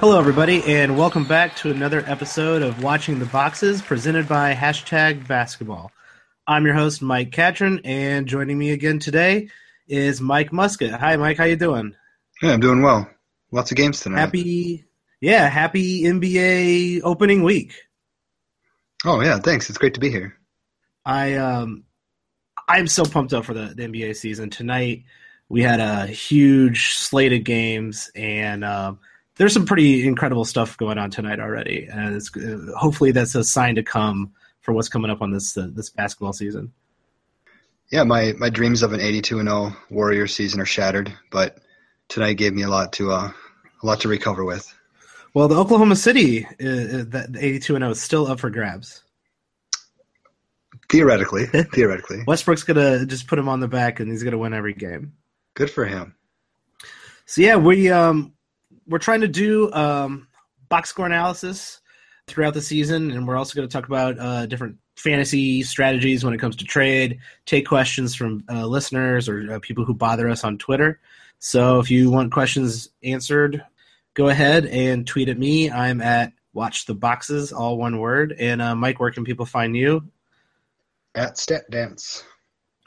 Hello, everybody, and welcome back to another episode of Watching the Boxes presented by hashtag basketball. I'm your host, Mike Catron, and joining me again today is Mike Muskett. Hi, Mike. How you doing? Yeah, I'm doing well. Lots of games tonight. Happy, yeah, happy NBA opening week. Oh yeah, thanks. It's great to be here. I um, I'm so pumped up for the, the NBA season tonight. We had a huge slate of games, and um, there's some pretty incredible stuff going on tonight already. And it's, uh, hopefully, that's a sign to come for what's coming up on this uh, this basketball season. Yeah, my my dreams of an 82 and 0 Warrior season are shattered, but tonight gave me a lot to uh, a lot to recover with. Well, the Oklahoma City, uh, uh the 82 and 0 is still up for grabs. Theoretically, theoretically, Westbrook's gonna just put him on the back, and he's gonna win every game. Good for him. So yeah, we um we're trying to do um box score analysis throughout the season, and we're also going to talk about uh, different fantasy strategies when it comes to trade. Take questions from uh, listeners or uh, people who bother us on Twitter. So if you want questions answered, go ahead and tweet at me. I'm at Watch the Boxes, all one word. And uh, Mike, where can people find you? At Stat Dance.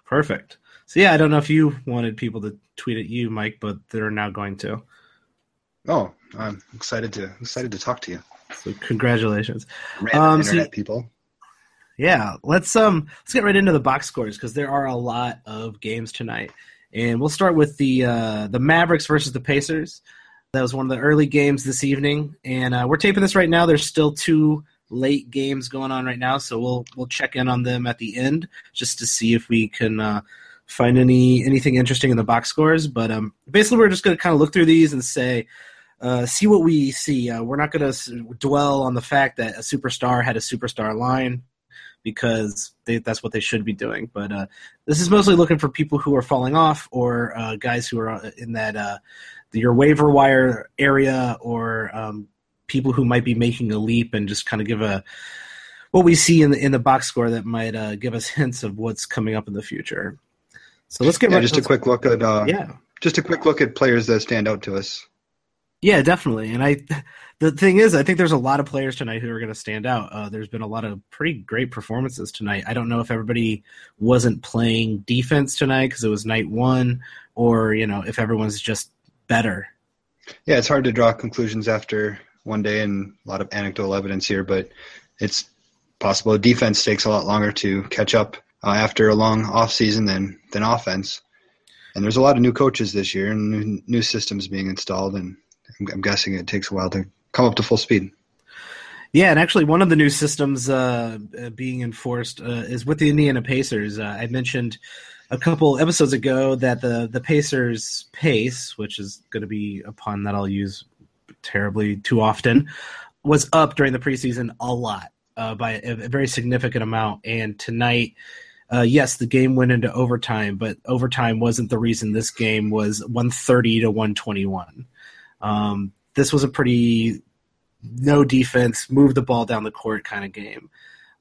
Perfect. So yeah, I don't know if you wanted people to tweet at you, Mike, but they're now going to. Oh, I'm excited to excited to talk to you. So congratulations, Random um, internet so, people. Yeah, let's um let's get right into the box scores because there are a lot of games tonight, and we'll start with the uh, the Mavericks versus the Pacers. That was one of the early games this evening, and uh, we're taping this right now. There's still two late games going on right now, so we'll we'll check in on them at the end just to see if we can uh, find any anything interesting in the box scores. But um, basically, we're just going to kind of look through these and say uh, see what we see. Uh, we're not going to dwell on the fact that a superstar had a superstar line because they, that's what they should be doing. But uh, this is mostly looking for people who are falling off or uh, guys who are uh, in that uh, your waiver wire area or um, people who might be making a leap and just kind of give a what we see in the in the box score that might give us hints of what's coming up in the future. So let's get yeah, right, just a quick look at yeah. Just a quick look at players that stand out to us. Yeah, definitely. And I, the thing is, I think there's a lot of players tonight who are going to stand out. Uh, there's been a lot of pretty great performances tonight. I don't know if everybody wasn't playing defense tonight because it was night one, or you know, if everyone's just better. Yeah, it's hard to draw conclusions after one day and a lot of anecdotal evidence here, but it's possible defense takes a lot longer to catch up uh, after a long off season than than offense. And there's a lot of new coaches this year and new, new systems being installed, and I'm guessing it takes a while to come up to full speed. Yeah, and actually, one of the new systems uh, uh, being enforced uh, is with the Indiana Pacers. Uh, I mentioned a couple episodes ago that the the Pacers pace, which is going to be a pun that I'll use terribly too often, was up during the preseason a lot uh, by a, a, very significant amount. And tonight, uh, yes, the game went into overtime, but overtime wasn't the reason this game was 130 to 121. Um, this was a pretty no defense, move the ball down the court kind of game.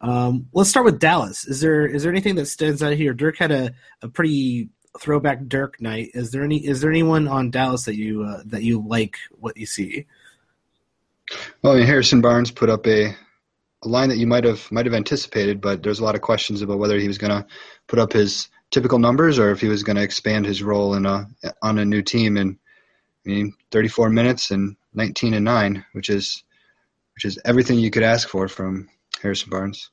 Um, let's start with Dallas. Is there is there anything that stands out here? Dirk had a, a pretty throwback Dirk night. Is there any is there anyone on Dallas that you uh, that you like what you see? Well, I mean, Harrison Barnes put up a, a line that you might have might have anticipated, but there's a lot of questions about whether he was going to put up his typical numbers or if he was going to expand his role in a on a new team. And I mean, 34 minutes and 19 and 9, which is which is everything you could ask for from Harrison Barnes.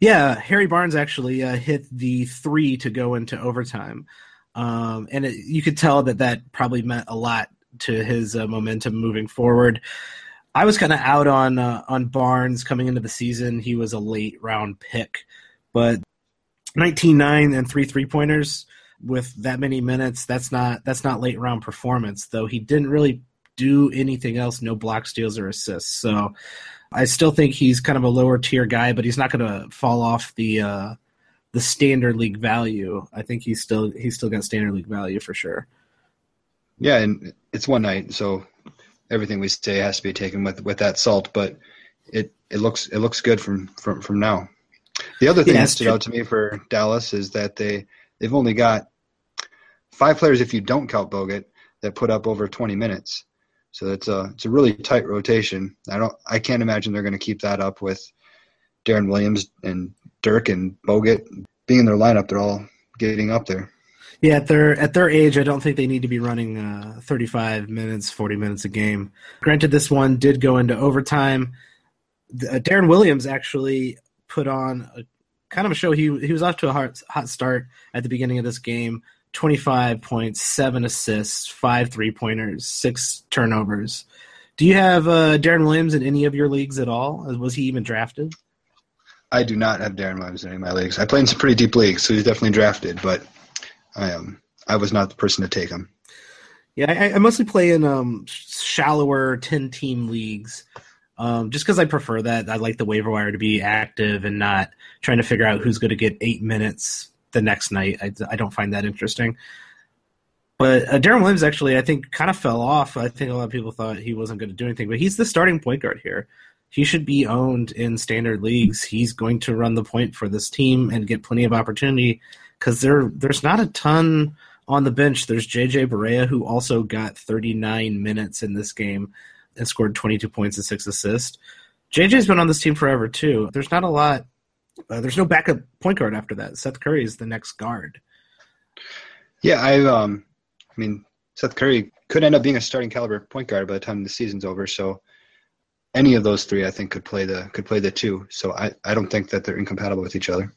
Yeah, Harry Barnes actually uh, hit the three to go into overtime, um, and it, you could tell that that probably meant a lot to his uh, momentum moving forward. I was kind of out on uh, on Barnes coming into the season. He was a late round pick, but 19-9 and three three pointers with that many minutes, that's not that's not late round performance. Though he didn't really do anything else, no block steals or assists. So I still think he's kind of a lower tier guy, but he's not going to fall off the uh, the standard league value. I think he's still he's still got standard league value for sure. Yeah, and it's one night, so everything we say has to be taken with with that salt. But it it looks it looks good from from from now. The other thing yeah, that stood true. out to me for Dallas is that they they've only got five players if you don't count Bogut that put up over 20 minutes. So it's a it's a really tight rotation. I don't I can't imagine they're going to keep that up with Deron Williams and Dirk and Bogut being in their lineup. They're all getting up there. Yeah, at their at their age, I don't think they need to be running uh, 35 minutes, 40 minutes a game. Granted, this one did go into overtime. Uh, Deron Williams actually put on a kind of a show. He he was off to a hot, hot start at the beginning of this game. 25 points, seven assists, five three pointers, six turnovers. Do you have uh, Deron Williams in any of your leagues at all? Was he even drafted? I do not have Deron Williams in any of my leagues. I play in some pretty deep leagues, so he's definitely drafted, but I um I was not the person to take him. Yeah, I, I mostly play in um shallower ten team leagues. Um, just because I prefer that, I like the waiver wire to be active and not trying to figure out who's going to get eight minutes the next night. I, I don't find that interesting. But uh, Deron Williams actually, I think, kind of fell off. I think a lot of people thought he wasn't going to do anything, but he's the starting point guard here. He should be owned in standard leagues. He's going to run the point for this team and get plenty of opportunity because there there's not a ton on the bench. There's JJ Barea who also got 39 minutes in this game and scored 22 points and six assists. JJ's been on this team forever too. There's not a lot. Uh, there's no backup point guard after that. Seth Curry is the next guard. Yeah, I um, I mean Seth Curry could end up being a starting caliber point guard by the time the season's over. So any of those three, I think, could play the could play the two. So I, I don't think that they're incompatible with each other.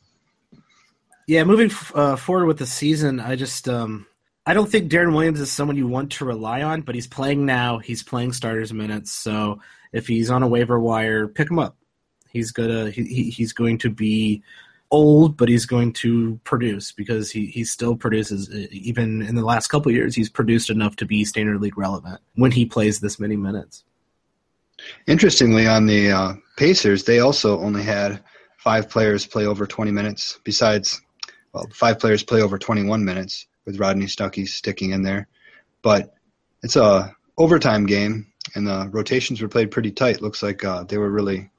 Yeah, moving uh, forward with the season, I just um, I don't think Deron Williams is someone you want to rely on, but he's playing now. He's playing starters minutes, so if he's on a waiver wire, pick him up. He's gonna he, he's going to be old, but he's going to produce because he, he still produces. Even in the last couple years, he's produced enough to be standard league relevant when he plays this many minutes. Interestingly, on the uh, Pacers, they also only had five players play over 20 minutes. Besides, well, five players play over 21 minutes with Rodney Stuckey sticking in there. But it's a overtime game, and the rotations were played pretty tight. Looks like uh, they were really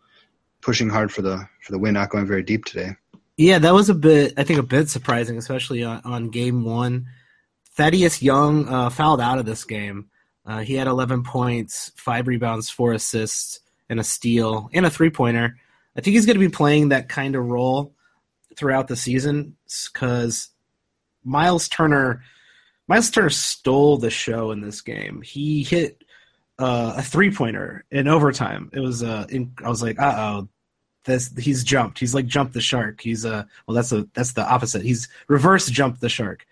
pushing hard for the for the win, not going very deep today. Yeah, that was a bit, I think, a bit surprising, especially on, on game one. Thaddeus Young uh, fouled out of this game. Uh, he had 11 points, five rebounds, four assists, and a steal, and a three pointer. I think he's going to be playing that kind of role throughout the season because Miles Turner, Miles Turner stole the show in this game. He hit uh, a three pointer in overtime. It was uh, in, I was like, uh oh, this he's jumped. He's like jumped the shark. He's uh well that's the that's the opposite. He's reverse jumped the shark.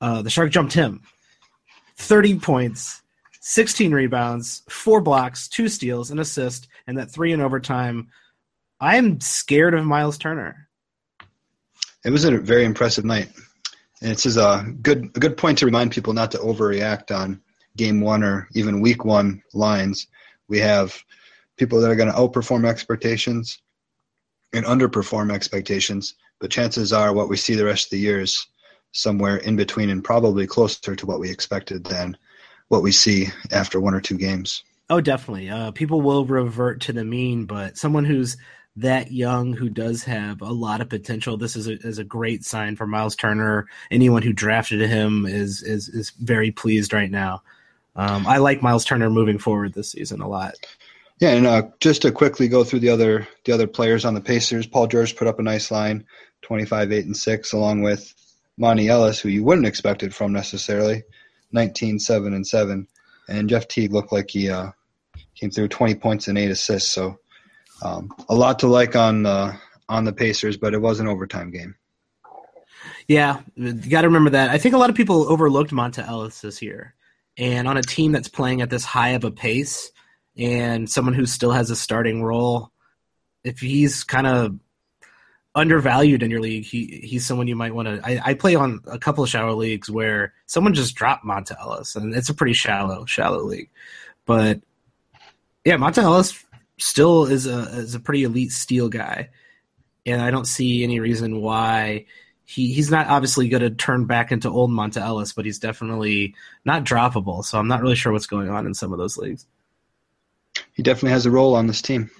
Uh, the shark jumped him. Thirty points, sixteen rebounds, four blocks, two steals, an assist, and that three in overtime. I'm scared of Miles Turner. It was a very impressive night. And it's a good a good point to remind people not to overreact on game one or even week one lines. We have people that are going to outperform expectations and underperform expectations, but chances are what we see the rest of the year is somewhere in between and probably closer to what we expected than what we see after one or two games. Oh, definitely. Uh, people will revert to the mean, but someone who's that young who does have a lot of potential. This is a, is a great sign for Miles Turner. Anyone who drafted him is is is very pleased right now. Um, I like Miles Turner moving forward this season a lot. Yeah, and uh, just to quickly go through the other the other players on the Pacers, Paul George put up a nice line, twenty five, eight, and six, along with Monta Ellis, who you wouldn't expect it from necessarily, 19, 7, and seven, and Jeff Teague looked like he uh, came through twenty points and eight assists. So um, a lot to like on uh, on the Pacers, but it was an overtime game. Yeah, you got to remember that. I think a lot of people overlooked Monta Ellis this year, and on a team that's playing at this high of a pace, and someone who still has a starting role, if he's kind of undervalued in your league, he he's someone you might want to. I, I, play on a couple of shallow leagues where someone just dropped Monta Ellis, and it's a pretty shallow shallow league, but yeah, Monta Ellis still is a is a pretty elite steal guy, and I don't see any reason why he he's not obviously going to turn back into old Monta Ellis, but he's definitely not droppable. So I'm not really sure what's going on in some of those leagues. He definitely has a role on this team.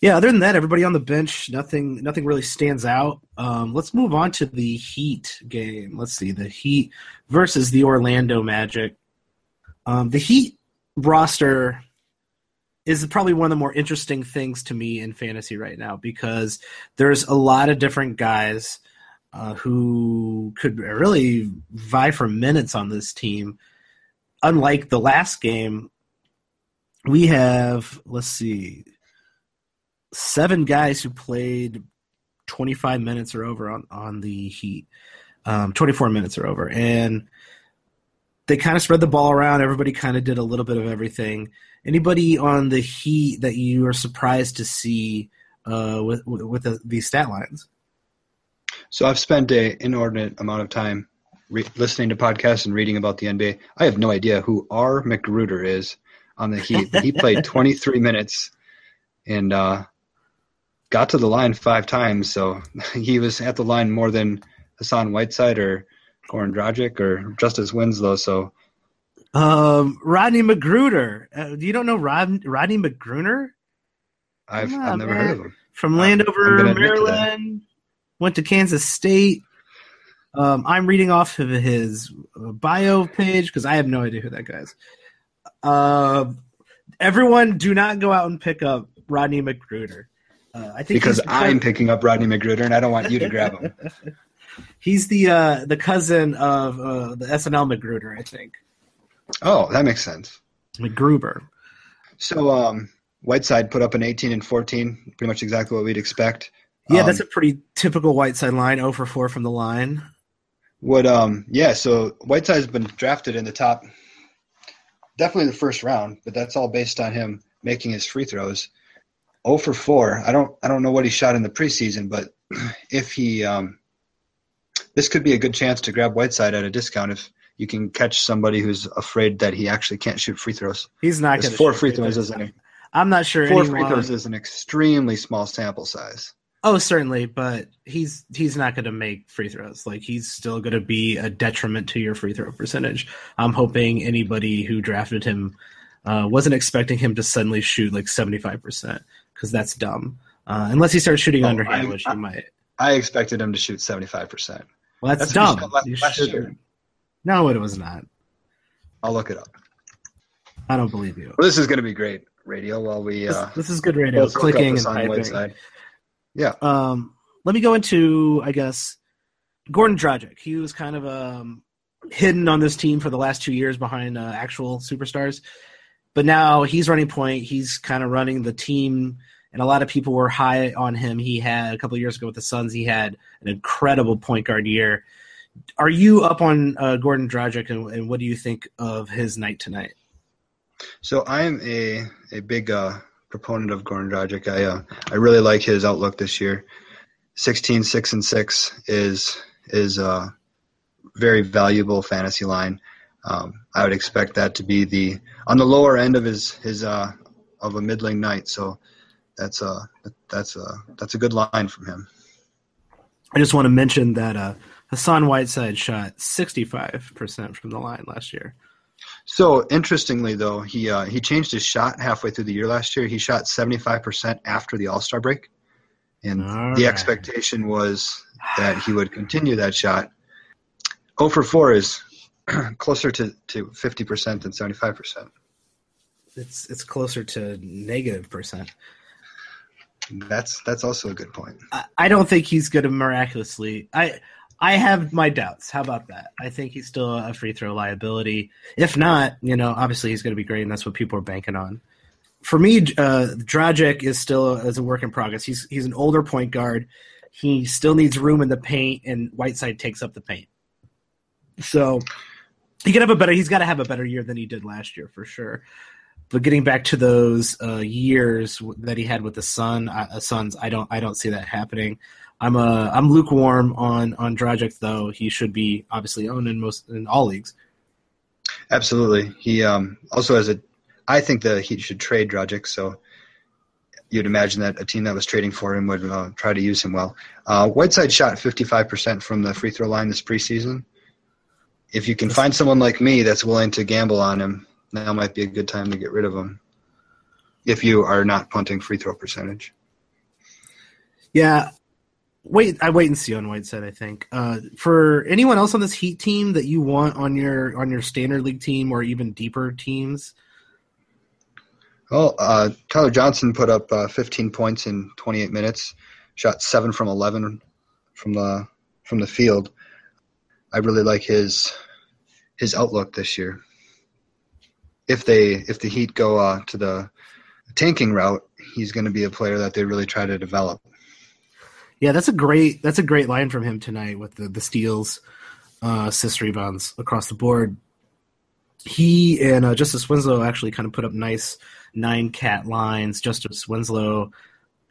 Yeah, other than that, everybody on the bench, nothing nothing really stands out. Um, let's move on to the Heat game. Let's see, the Heat versus the Orlando Magic. Um, the Heat roster is probably one of the more interesting things to me in fantasy right now because there's a lot of different guys uh, who could really vie for minutes on this team. Unlike the last game, we have let's see, seven guys who played 25 minutes or over on on the Heat, um, 24 minutes or over, and they kind of spread the ball around. Everybody kind of did a little bit of everything. Anybody on the Heat that you are surprised to see uh, with with the, these stat lines? So I've spent an inordinate amount of time re- listening to podcasts and reading about the NBA. I have no idea who R. McGruder is on the Heat. he played 23 minutes and uh, got to the line five times. So he was at the line more than Hassan Whiteside or Goran Dragic or Justice Winslow. So um, Rodney McGruder. Uh, you don't know Rod, Rodney McGruder? I've, I've never man. heard of him. From Landover, Maryland. Went to Kansas State. Um, I'm reading off of his bio page because I have no idea who that guy is. Uh, everyone, do not go out and pick up Rodney McGruder. Uh, I think because I'm picking up Rodney McGruder and I don't want you to grab him. He's the uh, the cousin of uh, the SNL McGruder, I think. Oh, that makes sense. McGruber. So um, Whiteside put up an 18 and 14, pretty much exactly what we'd expect. Yeah, um, that's a pretty typical Whiteside line, 0 for 4 from the line. Would um yeah, so Whiteside's been drafted in the top definitely the first round, but that's all based on him making his free throws. 0 for 4. I don't I don't know what he shot in the preseason, but if he um this could be a good chance to grab Whiteside at a discount if you can catch somebody who's afraid that he actually can't shoot free throws. He's not going to four free throws, isn't he? I'm not sure. Four anyone... free throws is an extremely small sample size. Oh, certainly, but he's he's not going to make free throws. Like he's still going to be a detriment to your free throw percentage. I'm hoping anybody who drafted him uh, wasn't expecting him to suddenly shoot like 75 percent because that's dumb. Uh, unless he starts shooting oh, underhand, I, which he might. I expected him to shoot 75 percent. Well, that's, that's dumb. Last, last no, it was not. I'll look it up. I don't believe you. Well, this is going to be great radio while we. Uh, this, this is good radio. Clicking and typing. Yeah. Um, let me go into, I guess, Goran Dragic. He was kind of um, hidden on this team for the last two years behind uh, actual superstars, but now he's running point. He's kind of running the team, and a lot of people were high on him. He had a couple years ago with the Suns. He had an incredible point guard year are you up on uh, Goran Dragic, and, and, what do you think of his night tonight? So I am a a big uh, proponent of Goran Dragic. I uh, I really like his outlook this year. 16, 6, and six is is a very valuable fantasy line. Um, I would expect that to be the on the lower end of his his uh, of a middling night. So that's a that's a that's a good line from him. I just want to mention that uh, Hassan Whiteside shot 65% from the line last year. So interestingly, though, he uh, he changed his shot halfway through the year last year. He shot 75% after the All Star break, and All the right. expectation was that he would continue that shot. 0 for 4 is closer to, to 50% than 75%. It's it's closer to negative percent. That's that's also a good point. I, I don't think he's going to miraculously. I I have my doubts. How about that? I think he's still a free throw liability. If not, you know, obviously he's going to be great, and that's what people are banking on. For me, uh, Dragic is still as a work in progress. He's he's an older point guard. He still needs room in the paint, and Whiteside takes up the paint. So he can have a better. He's got to have a better year than he did last year for sure. But getting back to those uh, years that he had with the Sun, uh, Suns, I don't I don't see that happening. I'm a I'm lukewarm on on Dragic though. He should be obviously owned in most in all leagues. Absolutely. He um, also has a. I think that he should trade Dragic. So you'd imagine that a team that was trading for him would uh, try to use him well. Uh, Whiteside shot 55% from the free throw line this preseason. If you can find someone like me that's willing to gamble on him, now might be a good time to get rid of him. If you are not punting free throw percentage. Yeah, wait. I wait and see on Whiteside. I think uh, for anyone else on this Heat team that you want on your on your standard league team or even deeper teams. Well, uh, Tyler Johnson put up uh, 15 points in 28 minutes, shot seven from 11 from the from the field. I really like his his outlook this year. If they if the Heat go uh, to the tanking route, he's going to be a player that they really try to develop. Yeah, that's a great that's a great line from him tonight with the the steals, uh, assist rebounds across the board. He and uh, Justice Winslow actually kind of put up nice nine cat lines. Justice Winslow,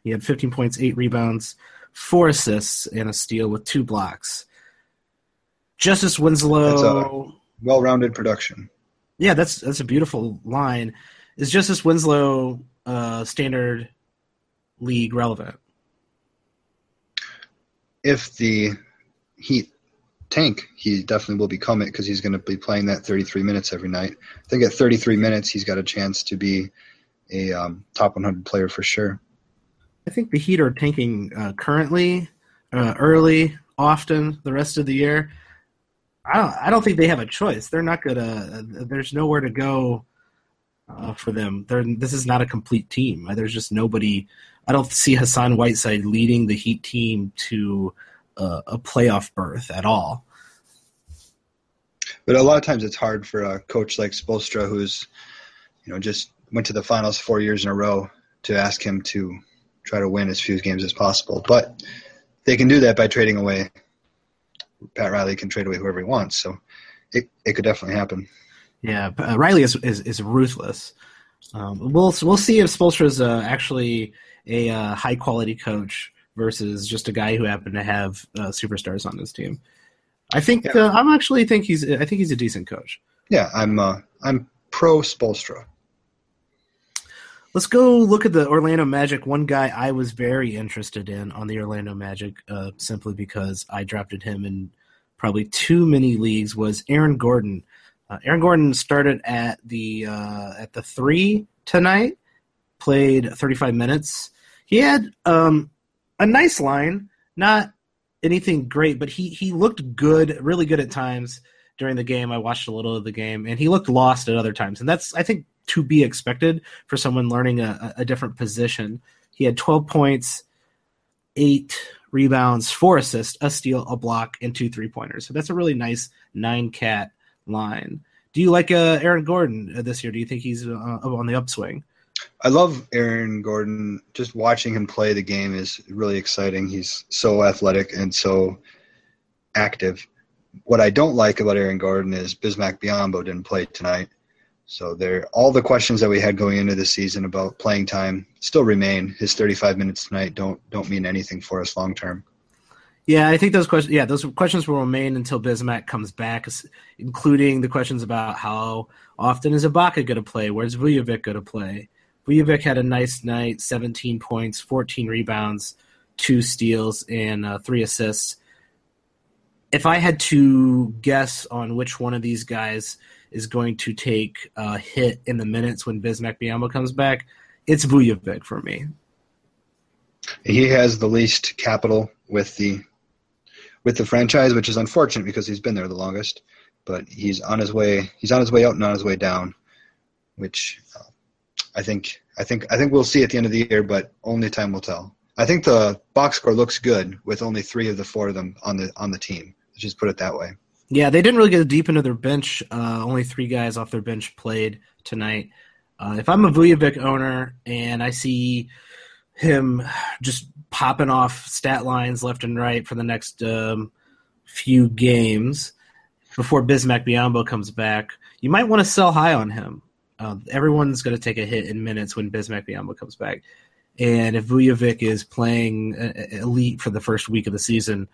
he had 15 points, eight rebounds, four assists, and a steal with two blocks. Justice Winslow, well-rounded production. Yeah, that's that's a beautiful line. Is Justice Winslow uh, standard league relevant? If the Heat tank, he definitely will become it because he's going to be playing that 33 minutes every night. I think at 33 minutes, he's got a chance to be a um, top 100 player for sure. I think the Heat are tanking uh, currently, uh, early, often the rest of the year. I don't. I don't think they have a choice. They're not gonna. There's nowhere to go uh, for them. They're, this is not a complete team. There's just nobody. I don't see Hassan Whiteside leading the Heat team to uh, a playoff berth at all. But a lot of times it's hard for a coach like Spoelstra, who's, you know, just went to the finals four years in a row, to ask him to try to win as few games as possible. But they can do that by trading away. Pat Riley can trade away whoever he wants, so it it could definitely happen. Yeah, uh, Riley is, is, is ruthless. Um, we'll we'll see if Spoelstra is uh, actually a uh, high quality coach versus just a guy who happened to have uh, superstars on his team. I think yeah. Uh, I'm actually think he's I think he's a decent coach. Yeah, I'm uh, I'm pro Spoelstra. Let's go look at the Orlando Magic. One guy I was very interested in on the Orlando Magic, uh, simply because I drafted him in probably too many leagues, was Aaron Gordon. Uh, Aaron Gordon started at the uh, at the three tonight, played 35 minutes. He had um, a nice line, not anything great, but he he looked good, really good at times during the game. I watched a little of the game, and he looked lost at other times, and that's I think to be expected for someone learning a, a different position. He had 12 points, eight rebounds, four assists, a steal, a block, and two three pointers. So that's a really nice nine cat line. Do you like uh, Aaron Gordon uh, this year? Do you think he's uh, on the upswing? I love Aaron Gordon. Just watching him play the game is really exciting. He's so athletic and so active. What I don't like about Aaron Gordon is Bismack Biyombo didn't play tonight. So there, all the questions that we had going into the season about playing time still remain. His 35 minutes tonight don't don't mean anything for us long term. Yeah, I think those questions. Yeah, those questions will remain until Bismack comes back, including the questions about how often is Ibaka going to play? Where's Vucevic going to play? Vucevic had a nice night: 17 points, 14 rebounds, two steals, and uh, three assists. If I had to guess on which one of these guys is going to take a hit in the minutes when Bismack Biyombo comes back, it's Vucevic for me. He has the least capital with the with the franchise, which is unfortunate because he's been there the longest. But he's on his way. He's on his way out and on his way down, which I think I think I think we'll see at the end of the year, but only time will tell. I think the box score looks good with only three of the four of them on the on the team. Let's just put it that way. Yeah, they didn't really get deep into their bench. Uh, only three guys off their bench played tonight. Uh, if I'm a Vucevic owner and I see him just popping off stat lines left and right for the next um, few games before Bismack Biyombo comes back, you might want to sell high on him. Uh, everyone's going to take a hit in minutes when Bismack Biyombo comes back. And if Vucevic is playing elite for the first week of the season,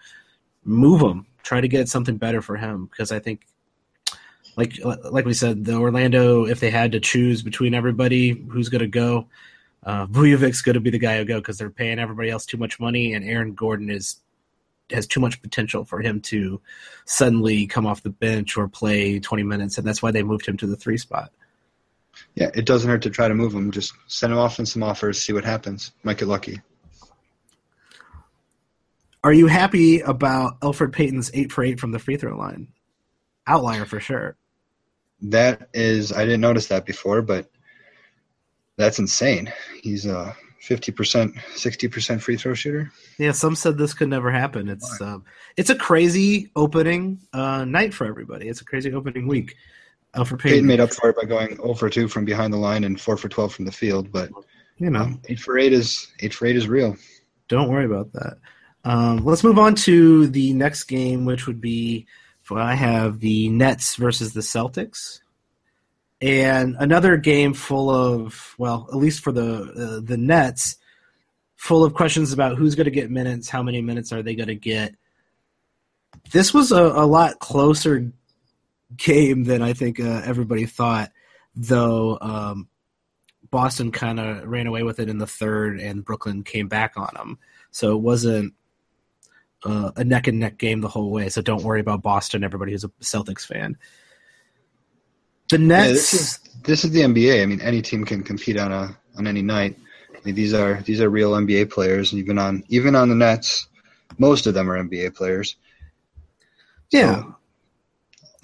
move him try to get something better for him because I think, like like we said, the Orlando, if they had to choose between everybody who's going to go, uh, Vucevic's going to be the guy who go because they're paying everybody else too much money, and Aaron Gordon is has too much potential for him to suddenly come off the bench or play 20 minutes, and that's why they moved him to the three spot. Yeah, it doesn't hurt to try to move him. Just send him off in some offers, see what happens. Might get lucky. Are you happy about Elfrid Payton's eight for eight from the free throw line? Outlier for sure. That is, I didn't notice that before, but that's insane. He's a fifty percent, sixty percent free throw shooter. Yeah, some said this could never happen. It's um, it's a crazy opening uh, night for everybody. It's a crazy opening week. Elfrid Payton. Payton made up for it by going 0 for 2 from behind the line and 4 for 12 from the field, but you know, um, 8 for 8 is 8 for 8 is real. Don't worry about that. Um, let's move on to the next game, which would be I have the Nets versus the Celtics, and another game full of well, at least for the uh, the Nets, full of questions about who's going to get minutes, how many minutes are they going to get. This was a, a lot closer game than I think uh, everybody thought, though. Um, Boston kind of ran away with it in the third, and Brooklyn came back on them. So it wasn't uh, a neck and neck game the whole way. So don't worry about Boston. Everybody who's a Celtics fan. The Nets. Yeah, this is this is the NBA. I mean, any team can compete on a on any night. I mean, these are these are real NBA players, and even on even on the Nets, most of them are NBA players. Yeah, so,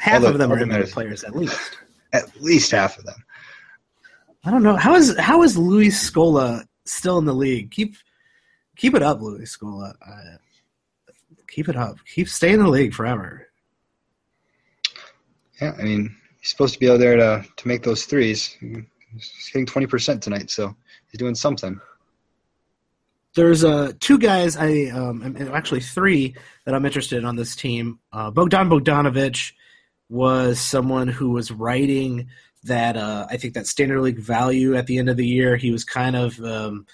half of them are NBA players at least. At least half of them. I don't know how is how is Luis Scola still in the league? Keep keep it up, Luis Scola. Uh, keep it up. Keep staying in the league forever. Yeah, I mean, he's supposed to be out there to to make those threes. He's hitting twenty percent tonight, so he's doing something. There's uh, two guys, I um, actually three that I'm interested in on this team. Uh, Bogdan Bogdanovic was someone who was writing that uh, I think that standard league value at the end of the year. He was kind of um,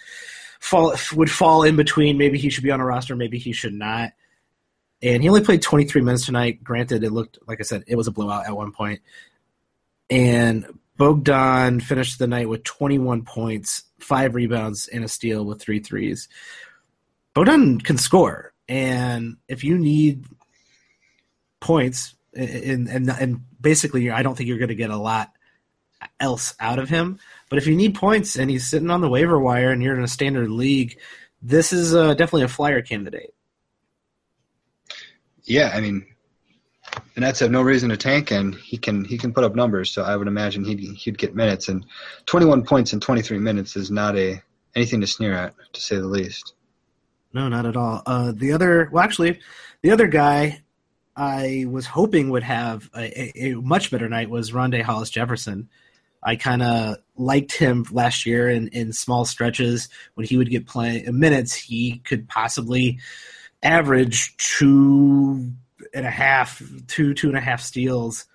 fall would fall in between. Maybe he should be on a roster, maybe he should not and he only played 23 minutes tonight. Granted, it looked like I said it was a blowout at one point. And Bogdan finished the night with 21 points, five rebounds, and a steal with three threes. Bogdan can score, and if you need points, and and and basically, I don't think you're going to get a lot else out of him. But if you need points and he's sitting on the waiver wire and you're in a standard league, this is uh, definitely a flyer candidate yeah, I mean, the Nets have no reason to tank, and he can he can put up numbers. So I would imagine he'd he'd get minutes, and 21 points in 23 minutes is not a anything to sneer at, to say the least. No, not at all. Uh, the other, well, actually, the other guy I was hoping would have a, a, a much better night was Rondae Hollis Jefferson. I kind of liked him last year in, in small stretches when he would get play uh, minutes. He could possibly average two and a half, two two and a half steals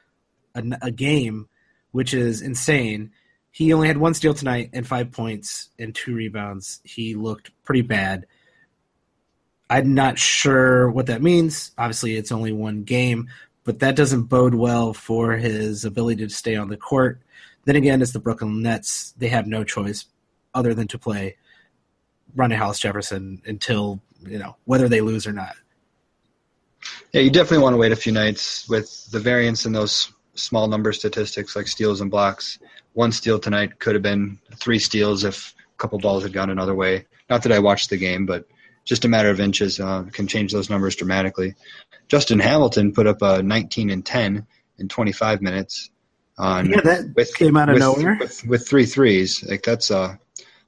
a, a game, which is insane. He only had one steal tonight and five points and two rebounds. He looked pretty bad. I'm not sure what that means. Obviously, it's only one game, but that doesn't bode well for his ability to stay on the court. Then again, it's the Brooklyn Nets. They have no choice other than to play Rondae Hollis Jefferson until you know whether they lose or not. Yeah, you definitely want to wait a few nights with the variance in those small number statistics like steals and blocks. One steal tonight could have been three steals if a couple balls had gone another way. Not that I watched the game, but just a matter of inches uh, can change those numbers dramatically. Justin Hamilton put up a 19 and 10 in 25 minutes. On, yeah, that with, came out of with, nowhere. With, with, three threes, like that's uh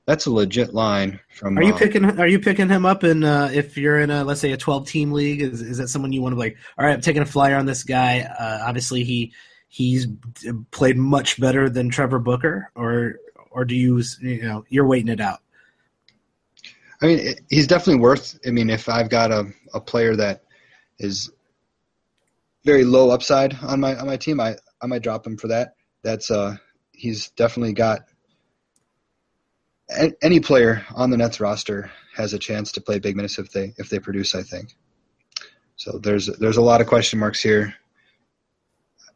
that's a legit line from. Are you uh, picking? Are you picking him up? And uh, if you're in a let's say a 12 team league, is is that someone you want to like? All right, I'm taking a flyer on this guy. Uh, obviously, he he's played much better than Trevor Booker, or or do you you know you're waiting it out? I mean, he's definitely worth. I mean, if I've got a, a player that is very low upside on my on my team, I I might drop him for that. That's uh he's definitely got any player on the Nets roster has a chance to play big minutes if they if they produce. I think. So there's there's a lot of question marks here.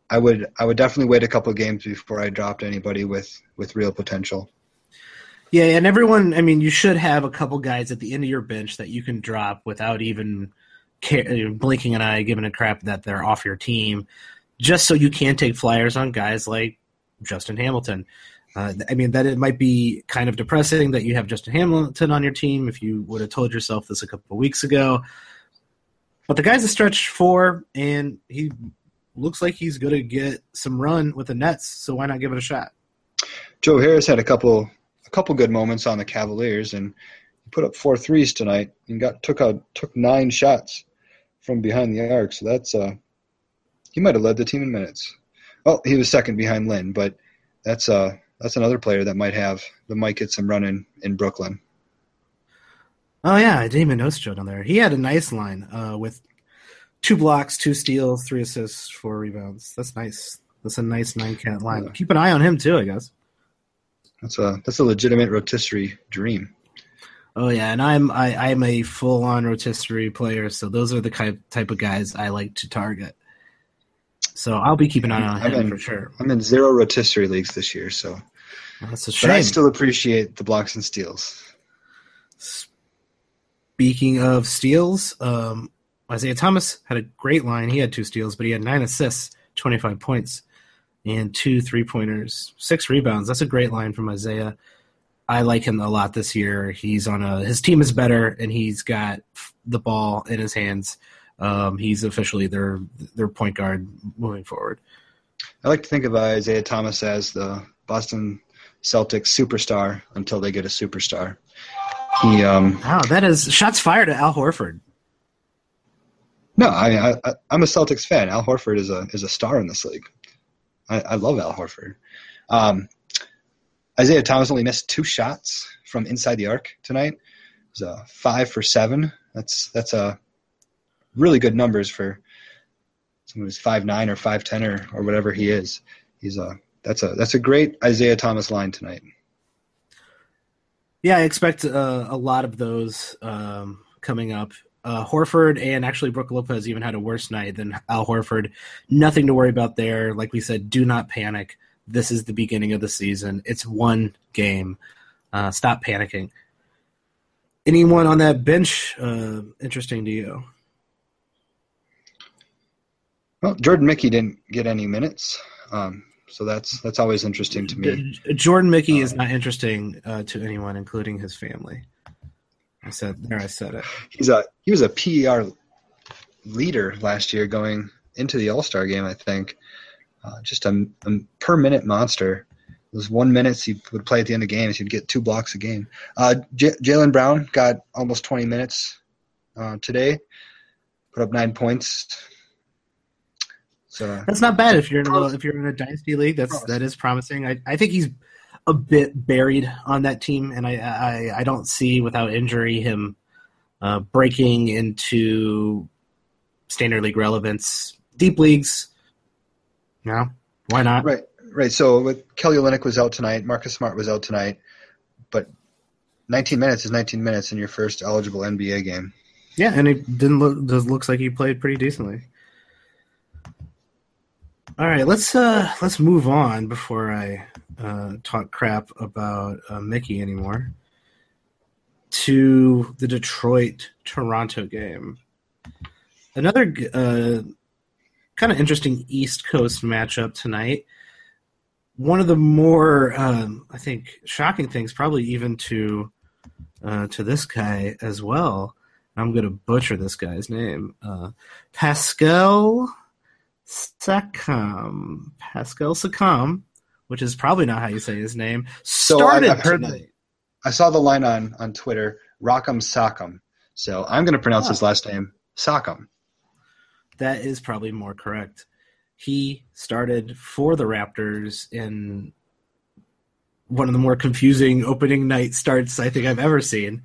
I would I would definitely wait a couple games before I dropped anybody with with real potential. Yeah, and everyone. I mean, you should have a couple guys at the end of your bench that you can drop without even care, blinking an eye, giving a crap that they're off your team, just so you can take flyers on guys like Justin Hamilton. Uh, I mean, that it might be kind of depressing that you have Justin Hamilton on your team if you would have told yourself this a couple weeks ago. But the guy's a stretch four, and he looks like he's going to get some run with the Nets. So why not give it a shot? Joe Harris had a couple a couple good moments on the Cavaliers, and he put up four threes tonight and got took out took nine shots from behind the arc. So that's uh, he might have led the team in minutes. Well, he was second behind Lin, but that's uh that's another player that might have that might get some running in, in Brooklyn. Oh yeah, I didn't even notice Joe down there. He had a nice line uh, with two blocks, two steals, three assists, four rebounds. That's nice. That's a nice nine cat line. Yeah. Keep an eye on him too, I guess. That's a that's a legitimate rotisserie dream. Oh yeah, and I'm I, I'm a full on rotisserie player, so those are the type type of guys I like to target. So I'll be keeping an eye on him in, for sure. I'm in zero rotisserie leagues this year, so that's a shame. But I still appreciate the blocks and steals. Speaking of steals, um, Isaiah Thomas had a great line. He had two steals, but he had nine assists, 25 points, and two three pointers, six rebounds. That's a great line from Isaiah. I like him a lot this year. He's on a his team is better, and he's got the ball in his hands. Um, he's officially their their point guard moving forward. I like to think of Isaiah Thomas as the Boston Celtics superstar until they get a superstar. He um wow, that is shots fired at Al Horford. No, I, I I'm a Celtics fan. Al Horford is a is a star in this league. I, I love Al Horford. Um, Isaiah Thomas only missed two shots from inside the arc tonight. It was a five for seven. That's that's a really good numbers for someone who's five nine or five ten or, or whatever he is. He's a that's a that's a great Isaiah Thomas line tonight. Yeah, I expect uh, a lot of those um, coming up. Uh, Horford and actually Brook Lopez even had a worse night than Al Horford. Nothing to worry about there. Like we said, do not panic. This is the beginning of the season. It's one game. Uh, stop panicking. Anyone on that bench uh, interesting to you? Well, Jordan Mickey didn't get any minutes. Um, so that's that's always interesting to me. Jordan Mickey uh, is not interesting uh, to anyone, including his family. I said there. I said it. He's a he was a PER leader last year going into the All Star game. I think uh, just a, a, per minute monster. It was one minutes he would play at the end of games. He'd get two blocks a game. Uh, J- Jaylen Brown got almost 20 minutes uh, today. Put up nine points, so that's not bad if you're in a if you're in a dynasty league. That's that is promising. I, I think he's a bit buried on that team, and I I, I don't see without injury him uh, breaking into standard league relevance. Deep leagues, no, why not? Right, right. So with Kelly Olynyk was out tonight, Marcus Smart was out tonight, but 19 minutes is 19 minutes in your first eligible NBA game. Yeah, and it didn't look. Does looks like he played pretty decently. All right, let's uh let's move on before I uh, talk crap about uh, Mickey anymore. To the Detroit Toronto game, another uh, kind of interesting East Coast matchup tonight. One of the more um, I think shocking things, probably even to uh, to this guy as well. I'm going to butcher this guy's name, uh, Pascal Siakam, Pascal Siakam, which is probably not how you say his name, started so I've heard tonight. I saw the line on on Twitter, Rock'em Sock'em. So I'm going to pronounce his last name Sock'em. That is probably more correct. He started for the Raptors in one of the more confusing opening night starts I think I've ever seen.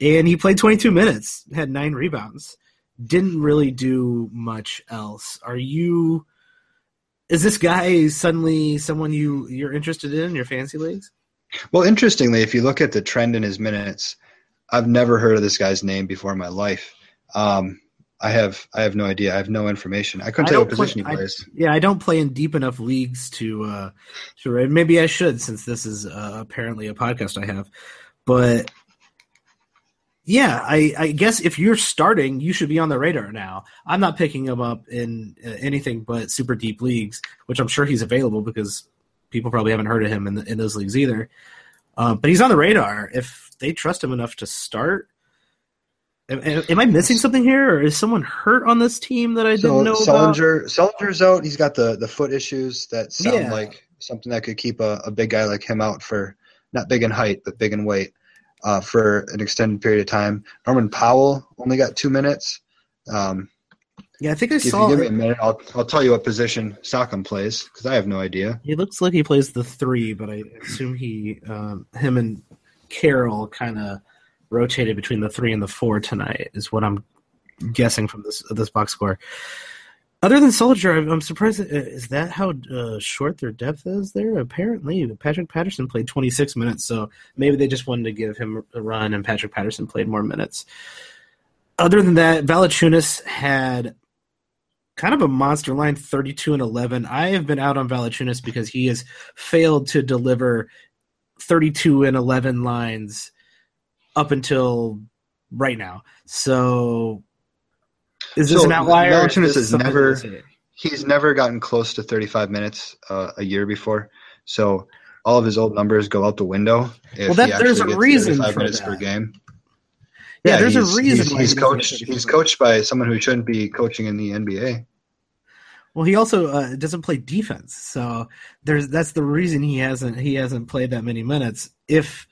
And he played 22 minutes, had nine rebounds didn't really do much else. Are you? Is this guy suddenly someone you you're interested in in your fancy leagues? Well, interestingly, if you look at the trend in his minutes, I've never heard of this guy's name before in my life. Um, I have I have no idea. I have no information. I couldn't I tell what position play, he plays. I, yeah, I don't play in deep enough leagues to uh, to maybe I should since this is uh, apparently a podcast I have. But yeah, I, I, guess if you're starting, you should be on the radar now. I'm not picking him up in uh, anything but super deep leagues, which I'm sure he's available because people probably haven't heard of him in, the, in those leagues either. Uh, but he's on the radar. If they trust him enough to start, Am, am, I missing something here, or is someone hurt on this team that I didn't know Sullinger, about? Sullinger's out. He's got the, the foot issues that sound Yeah. like something that could keep a, a big guy like him out for not big in height, but big in weight uh, for an extended period of time. Norman Powell only got two minutes. Um, Yeah, I think I if you saw. give me a minute, I'll, I'll tell you what position Siakam plays because I have no idea. He looks like he plays the three, but I assume he, um, him and Carroll kind of rotated between the three and the four tonight. Is what I'm guessing from this this box score. Other than Soldier, I'm, surprised. Is that how uh, short their depth is there? Apparently, Patrick Patterson played 26 minutes, so maybe they just wanted to give him a run, and Patrick Patterson played more minutes. Other than that, Valanciunas had kind of a monster line 32 and 11 i have been out on Valanciunas because he has failed to deliver 32 and 11 lines up until right now so is this So, an outlier Valanciunas has never- He's never gotten close to 35 minutes uh, a year before, so all of his old numbers go out the window. If Well, that- he there's a reason 35 for minutes that. per game. Yeah, there's a reason He's, he's coached. He's coached by someone who shouldn't be coaching in the NBA. well he also uh, doesn't play defense so there's that's the reason he hasn't he hasn't played that many minutes if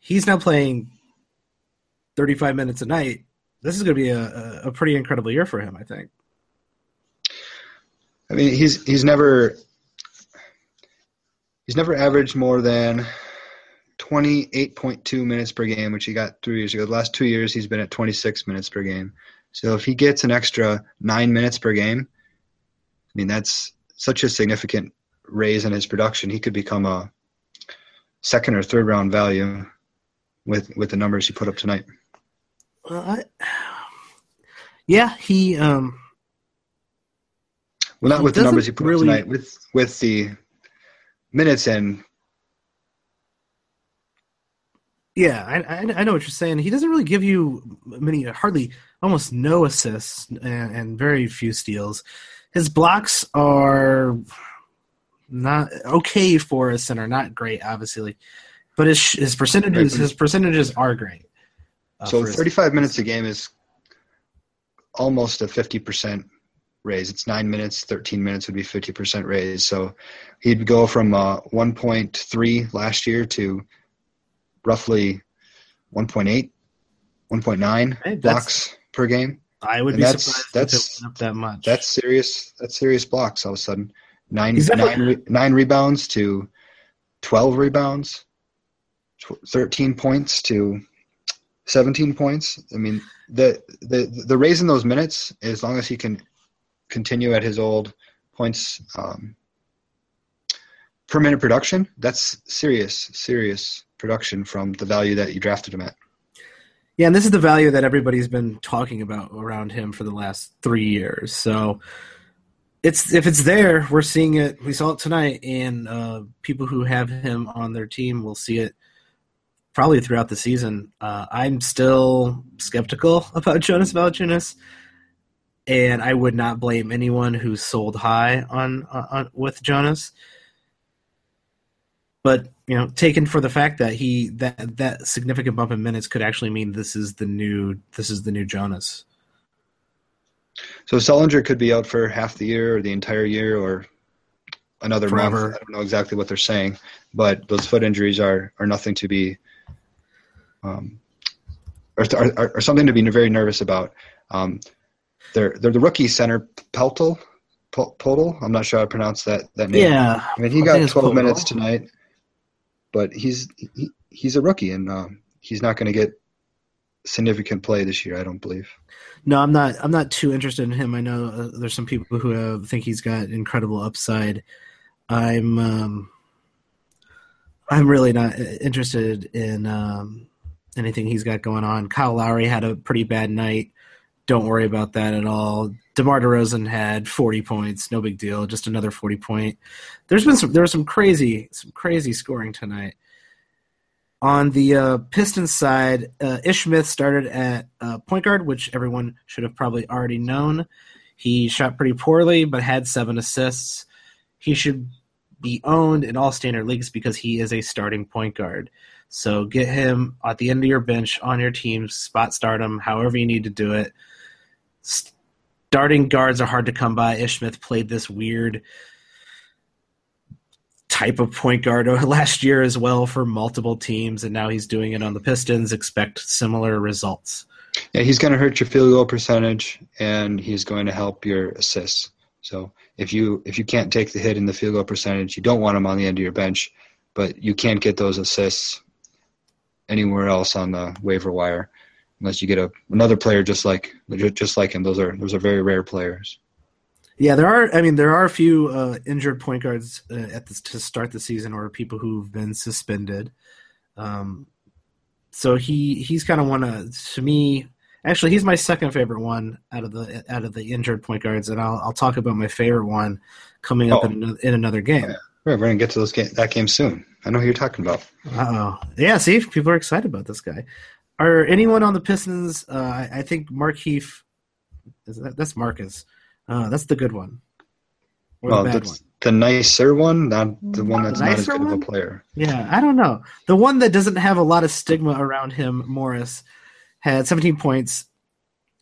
he's now playing 35 minutes a night this is going to be a, a, pretty incredible year for him i think I mean, he's he's never he's never averaged more than twenty eight point two minutes per game, which he got three years ago. The last two years, he's been at twenty six minutes per game. So if he gets an extra nine minutes per game, I mean that's such a significant raise in his production. He could become a second or third round value with with the numbers he put up tonight. Well, I, yeah, he. Um, Well, not with the numbers he put really- up tonight, with with the minutes and yeah, I, I, I know what you're saying. He doesn't really give you many, hardly, almost no assists and, and very few steals. His blocks are not okay for a center, not great, obviously, but his his percentages but- his percentages are great. Uh, So his- 35 minutes a game is almost a 50% raise. It's nine minutes, 13 minutes would be 50% raise. So he'd go from uh, 1.3 last year to roughly 1.8, 1.9 Hey, blocks per game. I would and be that's- surprised if that's- it went up that much. That's serious. That's serious blocks all of a sudden. Nine, nine, re- nine rebounds to 12 rebounds, 13 points to 17 points. I mean, the, the, the raise in those minutes, as long as he can continue at his old points um, per minute production, that's serious, serious production from the value that you drafted him at. Yeah, and this is the value that everybody's been talking about around him for the last three years. So it's if it's there, we're seeing it. We saw it tonight, and uh, people who have him on their team will see it probably throughout the season. Uh, I'm still skeptical about Jonas Valanciunas, and I would not blame anyone who sold high on, on with Jonas. But you know, taken for the fact that he that that significant bump in minutes could actually mean this is the new this is the new Jonas. So Sullinger could be out for half the year or the entire year or another Forever. month. I don't know exactly what they're saying, but those foot injuries are, are nothing to be, um, or, are, are something to be very nervous about. Um, they're they're the rookie center Peltel, Pel- I'm not sure how to pronounce that that name. Yeah, I mean he I got 12 minutes tonight, but he's he, he's a rookie and um, he's not going to get significant play this year. I don't believe. no, I'm not. I'm not too interested in him. I know uh, there's some people who uh, think he's got incredible upside. I'm um, I'm really not uh, interested in um, anything he's got going on. Kyle Lowry had a pretty bad night. Don't worry about that at all. DeMar DeRozan had 40 points, no big deal, just another 40 point. There's been some there was some crazy some crazy scoring tonight. On the uh, Pistons side, uh, Ish Smith started at uh, point guard, which everyone should have probably already known. He shot pretty poorly, but had seven assists. He should be owned in all standard leagues because he is a starting point guard. So get him at the end of your bench on your team, spot start him, however you need to do it. Starting guards are hard to come by. Ish Smith played this weird type of point guard last year as well for multiple teams, and now he's doing it on the Pistons. Expect similar results. Yeah, he's going to hurt your field goal percentage, and he's going to help your assists. So if you if you can't take the hit in the field goal percentage, you don't want him on the end of your bench, but you can't get those assists anywhere else on the waiver wire unless you get a another player just like just like him. Those are those are very rare players. Yeah, there are. I mean, there are a few uh, injured point guards uh, at this, to start the season, or people who've been suspended. Um, so he he's kind of one of to me. Actually, he's my second favorite one out of the out of the injured point guards, and I'll I'll talk about my favorite one coming up oh. in, another, in another game. Yeah. We're gonna get to those game, that game soon. I know who you're talking about. Oh, yeah. See, people are excited about this guy. Are anyone on the Pistons? Uh, I, think Markieff. That, that's Marcus. Uh, that's the good one. Or well, the bad one. The nicer one, not the one that's the not as good one? of a player. Yeah, I don't know. The one that doesn't have a lot of stigma around him, Morris, had 17 points,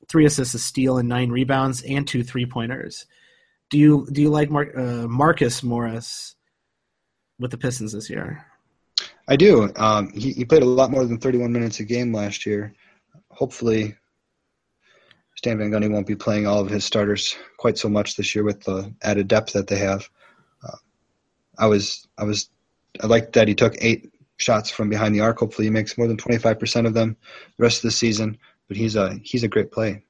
three assists, a steal, and nine rebounds, and two three pointers. Do you do you like Mar- uh, Marcus Morris with the Pistons this year? I do. Um, he, he played a lot more than 31 minutes a game last year. Hopefully, Stan Van Gundy won't be playing all of his starters quite so much this year with the added depth that they have. Uh, I was I was I liked that he took eight shots from behind the arc. Hopefully, he makes more than 25% of them the rest of the season. But he's a he's a great play.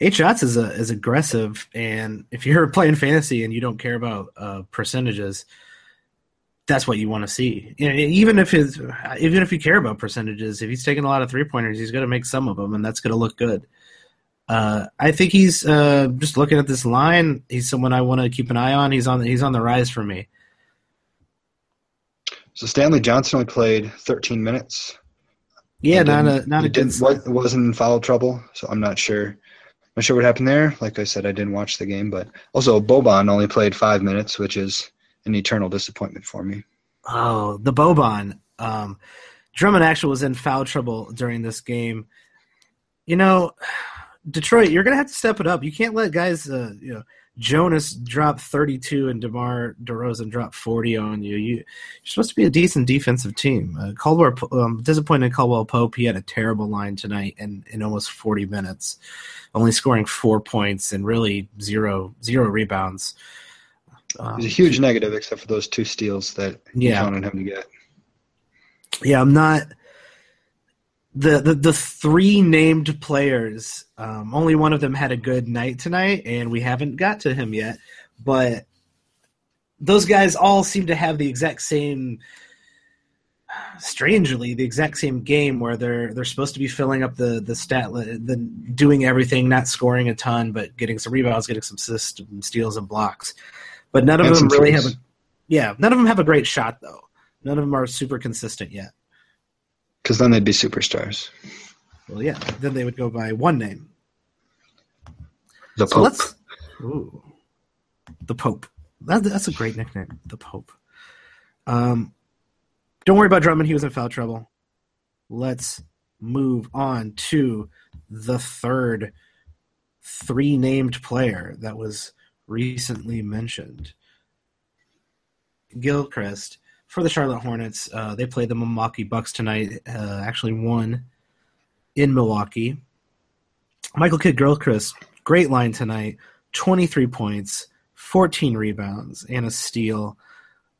Eight shots is a, is aggressive, and if you're playing fantasy and you don't care about uh, percentages, that's what you want to see. You know, even if his, even if you care about percentages, if he's taking a lot of three pointers, he's going to make some of them, and that's going to look good. Uh, I think he's uh, just looking at this line. He's someone I want to keep an eye on. He's on he's on the rise for me. So Stanley Johnson only played 13 minutes. Yeah, not a not a good. wasn't in foul trouble, so I'm not sure. Not sure what happened there. Like I said, I didn't watch the game, but also Boban only played five minutes, which is an eternal disappointment for me. Oh, the Boban. Um, Drummond actually was in foul trouble during this game. You know, Detroit, you're gonna have to step it up. You can't let guys, uh, you know, Jonas drop 32 and DeMar DeRozan drop 40 on you. you are supposed to be a decent defensive team. Uh, Caldwell, um, disappointed Caldwell Pope. He had a terrible line tonight in, in almost 40 minutes, only scoring four points and really zero zero rebounds. Um, He's a huge negative, except for those two steals that yeah. you wanted him to get. Yeah, I'm not the, the the three named players, um, only one of them had a good night tonight, and we haven't got to him yet. But those guys all seem to have the exact same, strangely, the exact same game where they're they're supposed to be filling up the the stat, the doing everything, not scoring a ton, but getting some rebounds, getting some assists, steals, and blocks. But none of and them really have a, yeah, none of them have a great shot though. None of them are super consistent yet. Because then they'd be superstars. Well, yeah. Then they would go by one name. The so Pope. Ooh, the Pope. That, that's a great nickname. The Pope. Um, don't worry about Drummond. He was in foul trouble. Let's move on to the third three named player that was recently mentioned. Gilchrist for the Charlotte Hornets. Uh, they played the Milwaukee Bucks tonight. Uh, actually, won in Milwaukee. Michael Kidd Gilchrist, great line tonight. Twenty three points, fourteen rebounds, and a steal.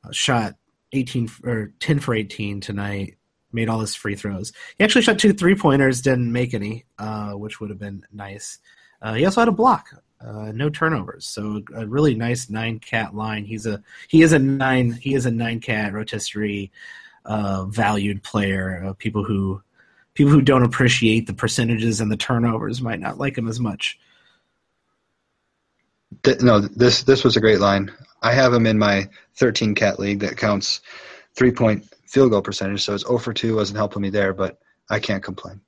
Uh, shot eighteen or ten for eighteen tonight. Made all his free throws. He actually shot two three pointers, didn't make any, uh, which would have been nice. Uh, he also had a block uh, no turnovers. So a really nice nine cat line. He's a he is a nine he is a nine cat rotisserie uh, valued player. Uh, people who people who don't appreciate the percentages and the turnovers might not like him as much. No, this this was a great line. I have him in my 13 cat league that counts three point field goal percentage. So it's 0 for 2 wasn't helping me there, but I can't complain.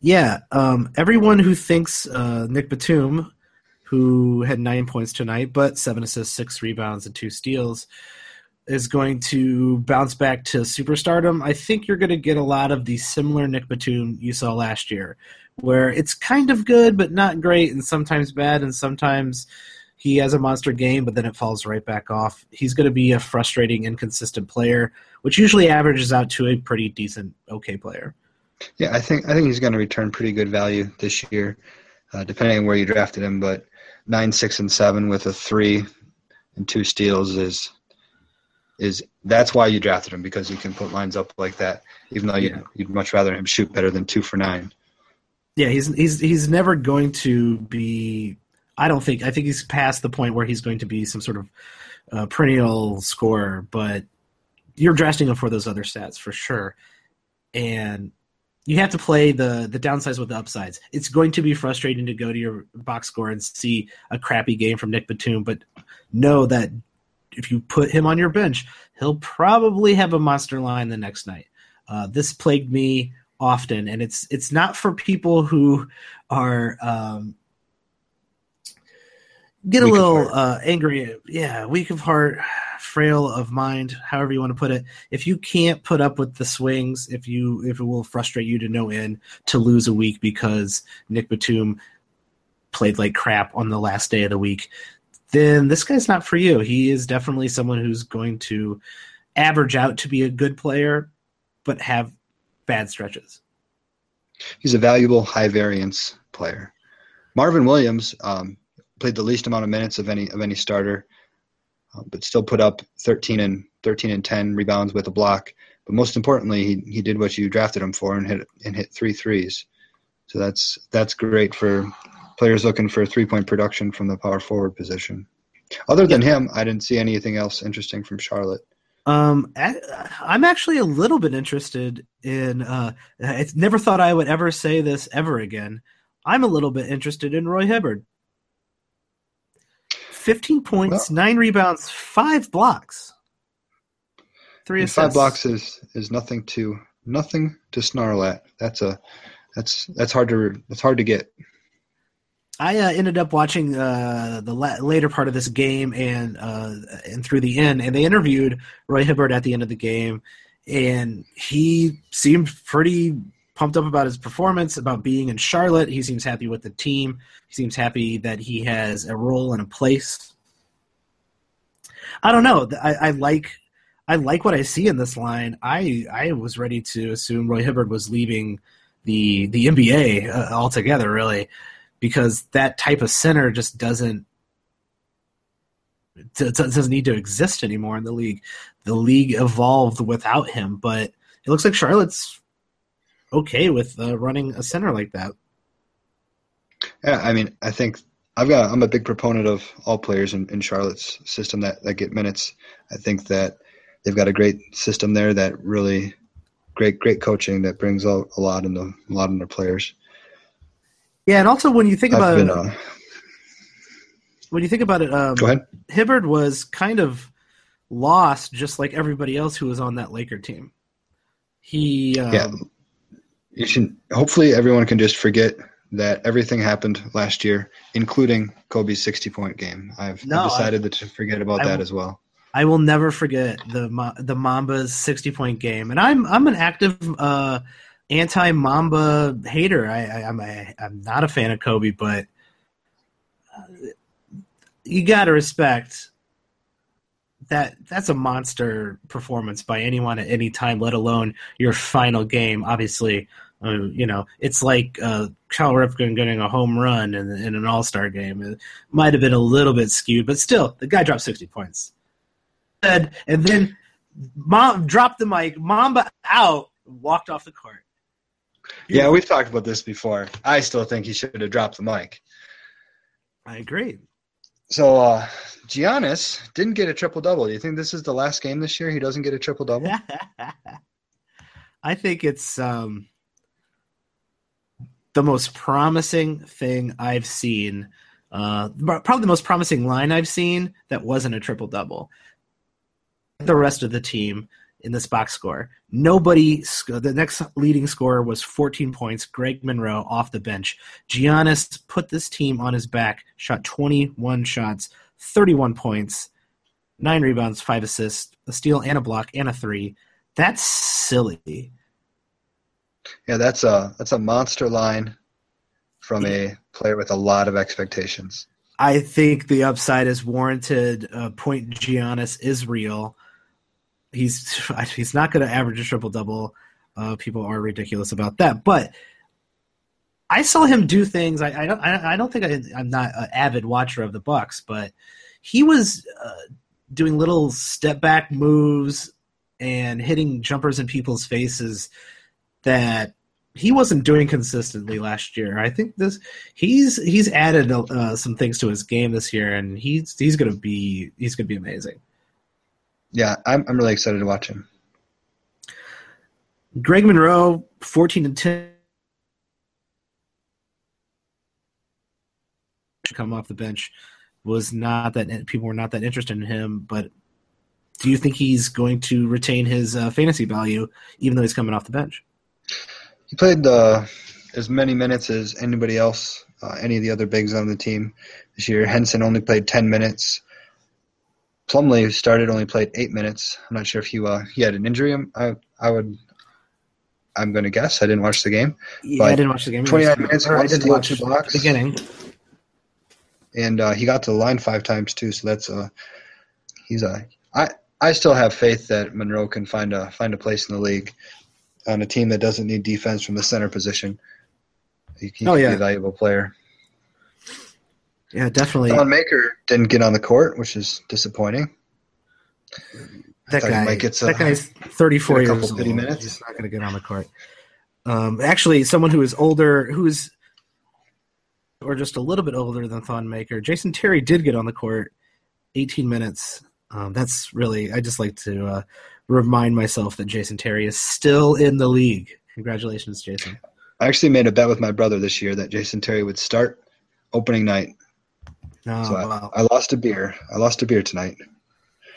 Yeah, um, everyone who thinks uh, Nick Batum, who had nine points tonight, but seven assists, six rebounds, and two steals, is going to bounce back to superstardom, I think you're going to get a lot of the similar Nick Batum you saw last year, where it's kind of good but not great, and sometimes bad, and sometimes he has a monster game, but then it falls right back off. He's going to be a frustrating, inconsistent player, which usually averages out to a pretty decent, okay player. Yeah, I think I think he's going to return pretty good value this year, uh, depending on where you drafted him. But nine, six, and seven with a three and two steals is is that's why you drafted him because you can put lines up like that. Even though you'd, yeah. you'd much rather him shoot better than two for nine. Yeah, he's he's he's never going to be. I don't think. I think he's past the point where he's going to be some sort of uh, perennial scorer. But you're drafting him for those other stats for sure, and you have to play the the downsides with the upsides. It's going to be frustrating to go to your box score and see a crappy game from Nick Batum, but know that if you put him on your bench, he'll probably have a monster line the next night. Uh, this plagued me often, and it's it's not for people who are um, get a weak little uh, angry. Yeah, weak of heart, frail of mind, however you want to put it. If you can't put up with the swings, if you if it will frustrate you to no end to lose a week because Nick Batum played like crap on the last day of the week, then this guy's not for you. He is definitely someone who's going to average out to be a good player, but have bad stretches. He's a valuable high variance player. Marvin Williams um, played the least amount of minutes of any of any starter, uh, but still put up 13 and 13 and 10 rebounds with a block. But most importantly, he he did what you drafted him for and hit and hit three threes. So that's that's great for players looking for three point production from the power forward position. Other than him, I didn't see anything else interesting from Charlotte. Um, I'm actually a little bit interested in. Uh, I never thought I would ever say this ever again. I'm a little bit interested in Roy Hibbert. 15 points, well, nine rebounds, five blocks, three assists. Five blocks is is nothing to nothing to snarl at. That's a that's that's hard to that's hard to get. I uh, ended up watching uh, the la- later part of this game and uh, and through the end, and they interviewed Roy Hibbert at the end of the game, and he seemed pretty pumped up about his performance, about being in Charlotte. He seems happy with the team. He seems happy that he has a role and a place. I don't know. I, I like I like what I see in this line. I I was ready to assume Roy Hibbert was leaving the the NBA uh, altogether, really because that type of center just doesn't doesn't need to exist anymore in the league. The league evolved without him, but it looks like Charlotte's okay with uh, running a center like that. Yeah, I mean, I think I've got I'm a big proponent of all players in, in Charlotte's system that, that get minutes. I think that they've got a great system there that really great great coaching that brings out a lot in the a lot in their players. Yeah, and also when you think I've about been, uh, when you think about it, um, go ahead. Hibbert was kind of lost, just like everybody else who was on that Laker team. He um, yeah. You should hopefully everyone can just forget that everything happened last year, including Kobe's sixty-point game. I've, no, I've decided I, to forget about I, that as well. I will never forget the the Mamba's sixty-point game, and I'm I'm an active uh, anti Mamba hater. I, I, am a, I'm not a fan of Kobe, but uh, you got to respect that. That's a monster performance by anyone at any time, let alone your final game. Obviously, uh, you know it's like uh, Cal Ripken getting a home run in, in an All Star game. It might have been a little bit skewed, but still, the guy dropped 60 points. And then Mom dropped the mic, Mamba out, walked off the court. Yeah, we've talked about this before. I still think he should have dropped the mic. I agree. So uh Giannis didn't get a triple double. Do you think this is the last game this year he doesn't get a triple double? I think it's um the most promising thing I've seen. Uh, probably the most promising line I've seen that wasn't a triple double. The rest of the team in this box score. Nobody, the next leading scorer was 14 points. Greg Monroe off the bench. Giannis put this team on his back, shot 21 shots, 31 points. nine rebounds, five assists, a steal, and a block, and a three. That's silly. Yeah, that's a that's a monster line from a player with a lot of expectations. I think the upside is warranted. Uh, point Giannis is real. He's he's not going to average a triple double. Uh, people are ridiculous about that, but I saw him do things. I, I don't. I, I don't think I, am not an avid watcher of the Bucks, but he was uh, doing little step back moves and hitting jumpers in people's faces that he wasn't doing consistently last year. I think this he's he's added uh, some things to his game this year, and he's he's gonna be he's gonna be amazing. Yeah, I'm I'm really excited to watch him. Greg Monroe, fourteen and ten. Come off the bench was not that people were not that interested in him, but do you think he's going to retain his uh, fantasy value even though he's coming off the bench? He played uh, as many minutes as anybody else, uh, any of the other bigs on the team this year. Henson only played 10 minutes. Plumlee, who started, only played eight minutes. I'm not sure if he uh, he had an injury. I I would I'm going to guess. I didn't watch the game. Yeah, I didn't watch the game. 29 minutes. I didn't watch two blocks. The beginning. And uh, he got to the line five times too. So that's uh, he's a. I I still have faith that Monroe can find a find a place in the league on a team that doesn't need defense from the center position. He, he oh, yeah. be a valuable player. Yeah, definitely. Thon Maker didn't get on the court, which is disappointing. That guy, that guy's 34 years old. Minutes. He's not going to get on the court. Um, actually, someone who is older, who is, or just a little bit older than Thon Maker, Jason Terry did get on the court, 18 minutes. Um, that's really, I just like to uh, remind myself that Jason Terry is still in the league. Congratulations, Jason. I actually made a bet with my brother this year that Jason Terry would start opening night. Oh, so I, wow. I, lost a beer. I lost a beer tonight.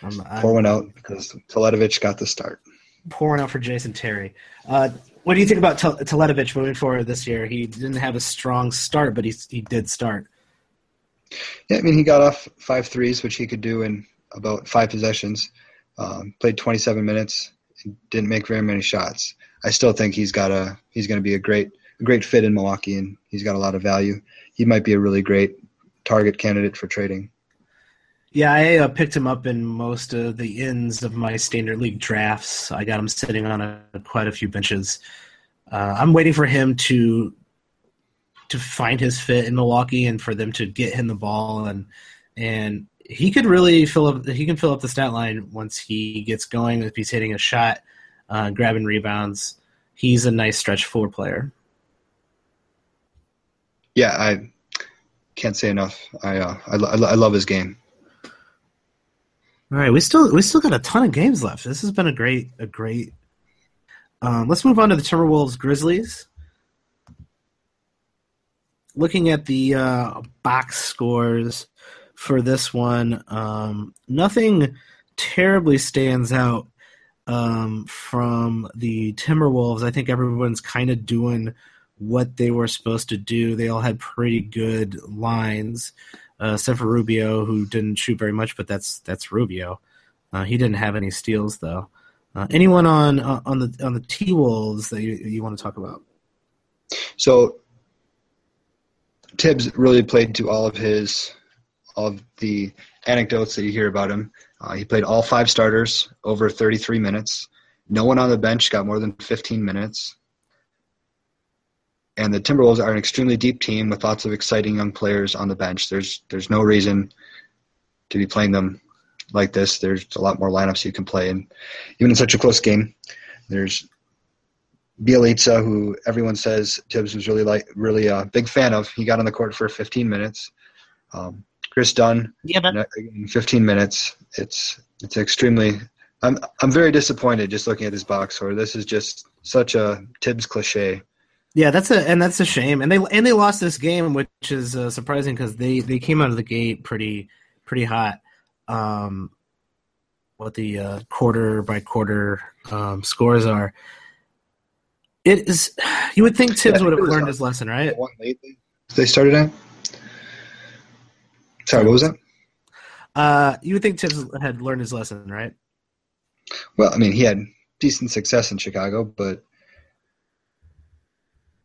I'm, I'm, Pour one out because Teletovic got the start. Pouring out for Jason Terry. Uh, what do you think about Teletovic moving forward this year? He didn't have a strong start, but he he did start. Yeah, I mean he got off five threes, which he could do in about five possessions. Um, played 27 minutes, didn't make very many shots. I still think he's got a he's going to be a great a great fit in Milwaukee, and he's got a lot of value. He might be a really great target candidate for trading. Yeah, I uh, picked him up in most of the ends of my standard league drafts. I got him sitting on a, quite a few benches. Uh, I'm waiting for him to to find his fit in Milwaukee and for them to get him the ball and and he could really fill up. He can fill up the stat line once he gets going. If he's hitting a shot, uh, grabbing rebounds, he's a nice stretch four player. Yeah, I can't say enough. I uh, I, I love his game. All right, we still we still got a ton of games left. This has been a great a great. Um, let's move on to the Timberwolves Grizzlies. Looking at the uh, box scores, for this one. Um, nothing terribly stands out um, from the Timberwolves. I think everyone's kind of doing what they were supposed to do. They all had pretty good lines, uh, except for Rubio, who didn't shoot very much, but that's that's Rubio. Uh, he didn't have any steals though. Uh, anyone on uh, on the on the T Wolves that you you want to talk about? So Tibbs really played to all of his of the anecdotes that you hear about him. Uh, he played all five starters over 33 minutes. No one on the bench got more than 15 minutes. And the Timberwolves are an extremely deep team with lots of exciting young players on the bench. There's there's no reason to be playing them like this. There's a lot more lineups you can play, and even in such a close game, there's Bjelica, who everyone says Thibs was really like really a big fan of. He got on the court for 15 minutes. Um, Kris Dunn. Yeah, but in 15 minutes. It's it's extremely. I'm I'm very disappointed just looking at this box score. This is just such a Thibs cliche. Yeah, that's a and that's a shame. And they and they lost this game, which is uh, surprising because they they came out of the gate pretty pretty hot. Um, what the uh, quarter by quarter um, scores are. It is. You would think Thibs yeah, would have learned his lesson, right? One late they started at. Sorry, what was that? Uh, you would think Thibs had learned his lesson, right? Well, I mean, he had decent success in Chicago, but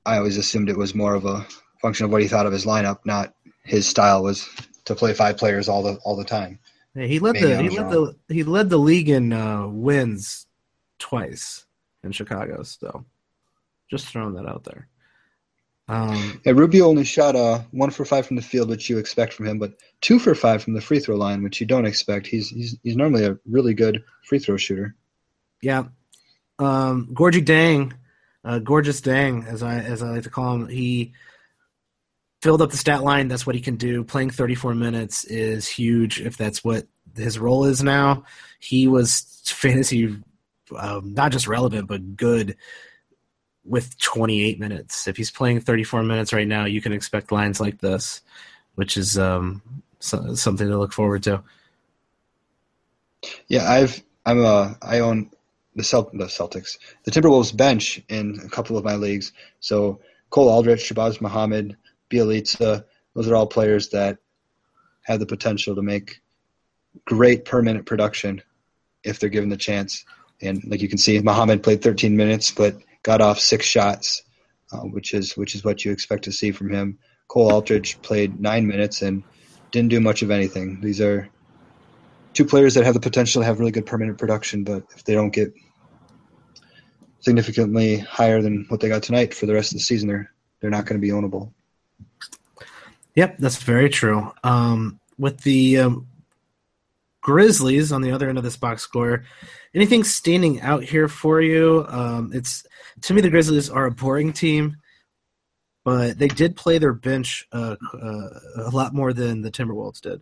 I always assumed it was more of a function of what he thought of his lineup, not his style was to play five players all the all the time. Yeah, he led Maybe the he led wrong. the he led the league in uh, wins twice in Chicago. So, just throwing that out there. Um, yeah, Rubio only shot uh, one for five from the field, which you expect from him, but two for five from the free throw line, which you don't expect. He's he's he's normally a really good free throw shooter. Yeah, um, Gorgui Dieng, uh, gorgeous Dieng, as I as I like to call him, he filled up the stat line. That's what he can do. Playing 34 minutes is huge if that's what his role is now. He was fantasy, um, not just relevant but good with 28 minutes. If he's playing 34 minutes right now, you can expect lines like this, which is um, so, something to look forward to. Yeah, I've I'm a I own the Celt the Celtics, the Timberwolves bench in a couple of my leagues. So Cole Aldrich, Shabazz Muhammad, Bjelica, those are all players that have the potential to make great per minute production if they're given the chance. And like you can see, Muhammad played 13 minutes, but got off six shots, uh, which is which is what you expect to see from him. Cole Aldrich played nine minutes and didn't do much of anything. These are two players that have the potential to have really good permanent production, but if they don't get significantly higher than what they got tonight for the rest of the season, they're they're not going to be ownable. Yep, that's very true. Um, with the um, Grizzlies on the other end of this box score, anything standing out here for you? Um, it's to me the Grizzlies are a boring team, but they did play their bench uh, uh, a lot more than the Timberwolves did.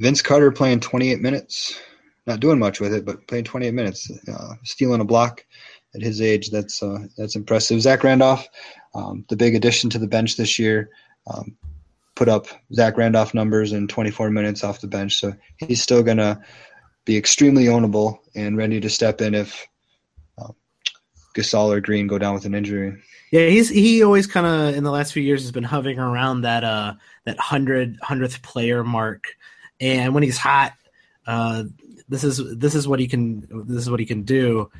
Vince Carter playing 28 minutes, not doing much with it, but playing 28 minutes, uh, stealing a block at his age. That's uh, that's impressive. Zach Randolph, um, the big addition to the bench this year, um, put up Zach Randolph numbers in 24 minutes off the bench. So he's still gonna be extremely ownable and ready to step in if um, Gasol or Green go down with an injury. Yeah, he's he always kind of in the last few years has been hovering around that uh that hundred hundredth player mark, and when he's hot, uh, this is this is what he can this is what he can do.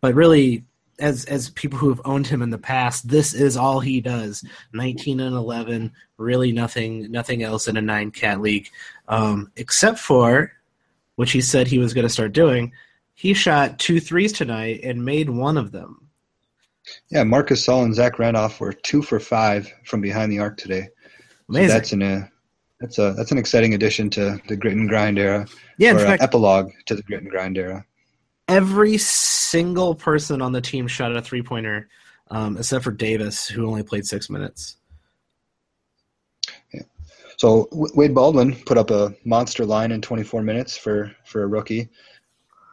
But really, as as people who have owned him in the past, this is all he does. Nineteen and eleven, really nothing nothing else in a nine cat league, um, except for which he said he was going to start doing, he shot two threes tonight and made one of them. Yeah, Marcus Gasol and Zach Randolph were two for five from behind the arc today. Amazing. So that's an uh, that's a that's an exciting addition to the grit and grind era. Yeah, in fact, epilogue to the grit and grind era. Every single person on the team shot a three pointer, um, except for Davis, who only played six minutes. Yeah. So Wade Baldwin put up a monster line in 24 minutes for for a rookie.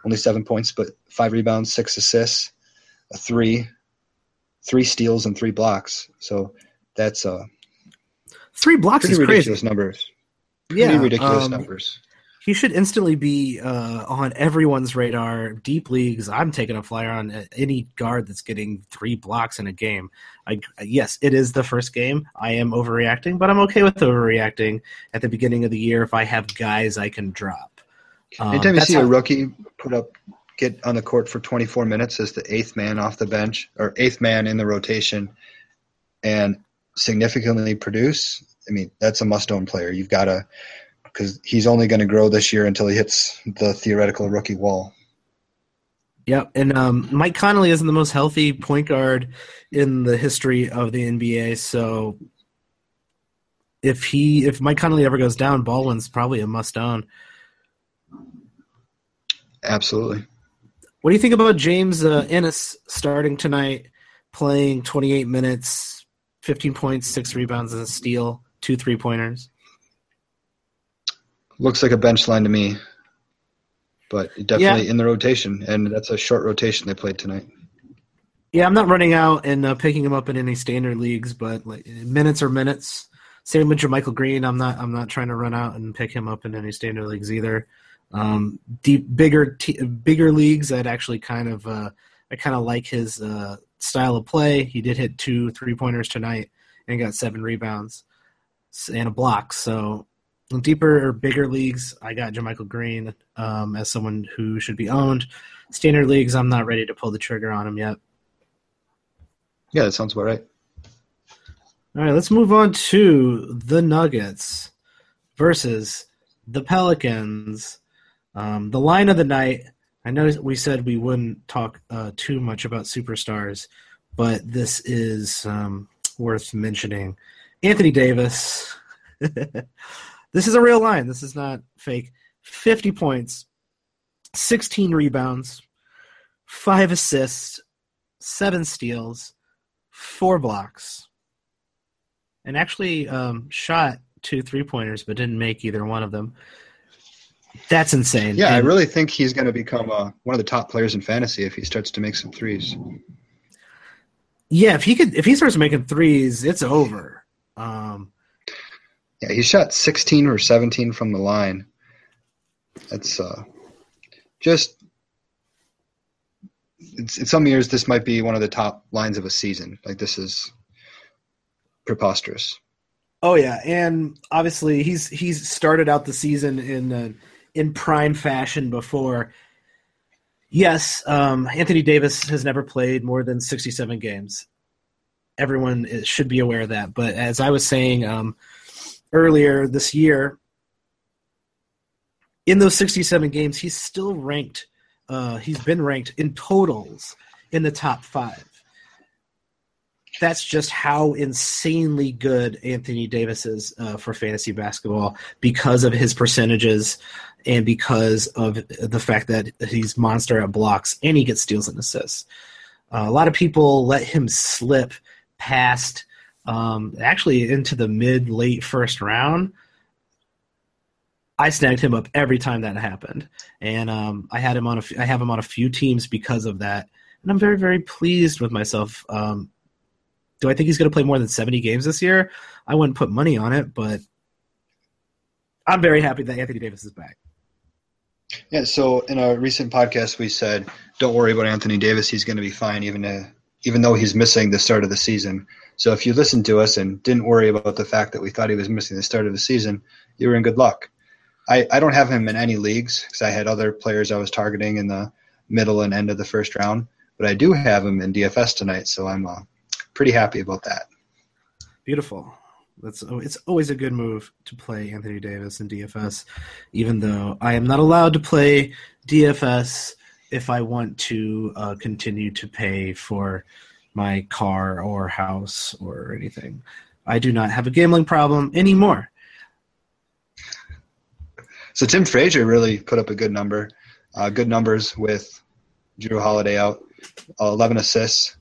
Only seven points, but five rebounds, six assists, a three, three steals, and three blocks. So that's uh, three blocks pretty is ridiculous crazy. numbers. Pretty yeah, ridiculous um, numbers he should instantly be uh, on everyone's radar. Deep leagues, I'm taking a flyer on any guard that's getting three blocks in a game. I, yes, it is the first game. I am overreacting, but I'm okay with overreacting at the beginning of the year if I have guys I can drop. Um, Anytime you see how- a rookie put up get on the court for 24 minutes as the eighth man off the bench or eighth man in the rotation and significantly produce, I mean, that's a must own player. You've got to because he's only going to grow this year until he hits the theoretical rookie wall. Yep, and um, Mike Conley isn't the most healthy point guard in the history of the NBA. So if he if Mike Conley ever goes down, Baldwin's probably a must own. Absolutely. What do you think about James uh, Ennis starting tonight, playing 28 minutes, 15 points, six rebounds, and a steal, two three pointers? Looks like a bench line to me, but definitely yeah. in the rotation, and that's a short rotation they played tonight. Yeah, I'm not running out and uh, picking him up in any standard leagues, but like minutes are minutes. Same with JaMychal Green. I'm not. I'm not trying to run out and pick him up in any standard leagues either. Um, deep, bigger, t- bigger leagues. I'd actually kind of. Uh, I kind of like his uh, style of play. He did hit two three pointers tonight and got seven rebounds and a block. So in deeper or bigger leagues, I got JaMychal Green um, as someone who should be owned. Standard leagues, I'm not ready to pull the trigger on him yet. Yeah, that sounds about right. All right, let's move on to the Nuggets versus the Pelicans. Um, the line of the night. I know we said we wouldn't talk uh, too much about superstars, but this is um, worth mentioning. Anthony Davis. this is a real line. This is not fake. 50 points, 16 rebounds, five assists, seven steals, four blocks, and actually um, shot two three pointers, but didn't make either one of them. That's insane. Yeah, and, I really think he's going to become uh, one of the top players in fantasy if he starts to make some threes. Yeah, if he could, if he starts making threes, it's over. Um, yeah, he shot 16 or 17 from the line. That's uh, just. In some years, this might be one of the top lines of a season. Like this is preposterous. Oh yeah, and obviously he's he's started out the season in uh, in prime fashion before. Yes, um, Anthony Davis has never played more than 67 games. Everyone should be aware of that. But as I was saying um, earlier this year, in those 67 games, he's still ranked. Uh, he's been ranked in totals in the top five. That's just how insanely good Anthony Davis is uh, for fantasy basketball because of his percentages and because of the fact that he's monster at blocks and he gets steals and assists. Uh, a lot of people let him slip past um, actually into the mid late first round. I snagged him up every time that happened, and um, I had him on a f- I have him on a few teams because of that, and I'm very very pleased with myself. Um, do I think he's going to play more than 70 games this year? I wouldn't put money on it, but I'm very happy that Anthony Davis is back. Yeah, so in a recent podcast, we said, don't worry about Anthony Davis. He's going to be fine, even, to, even though he's missing the start of the season. So if you listened to us and didn't worry about the fact that we thought he was missing the start of the season, you were in good luck. I, I don't have him in any leagues because I had other players I was targeting in the middle and end of the first round, but I do have him in DFS tonight, so I'm uh, pretty happy about that. Beautiful. That's it's always a good move to play Anthony Davis in DFS, even though I am not allowed to play DFS if I want to uh, continue to pay for my car or house or anything. I do not have a gambling problem anymore. So Tim Frazier really put up a good number, uh, good numbers with Jrue Holiday out, uh, 11 assists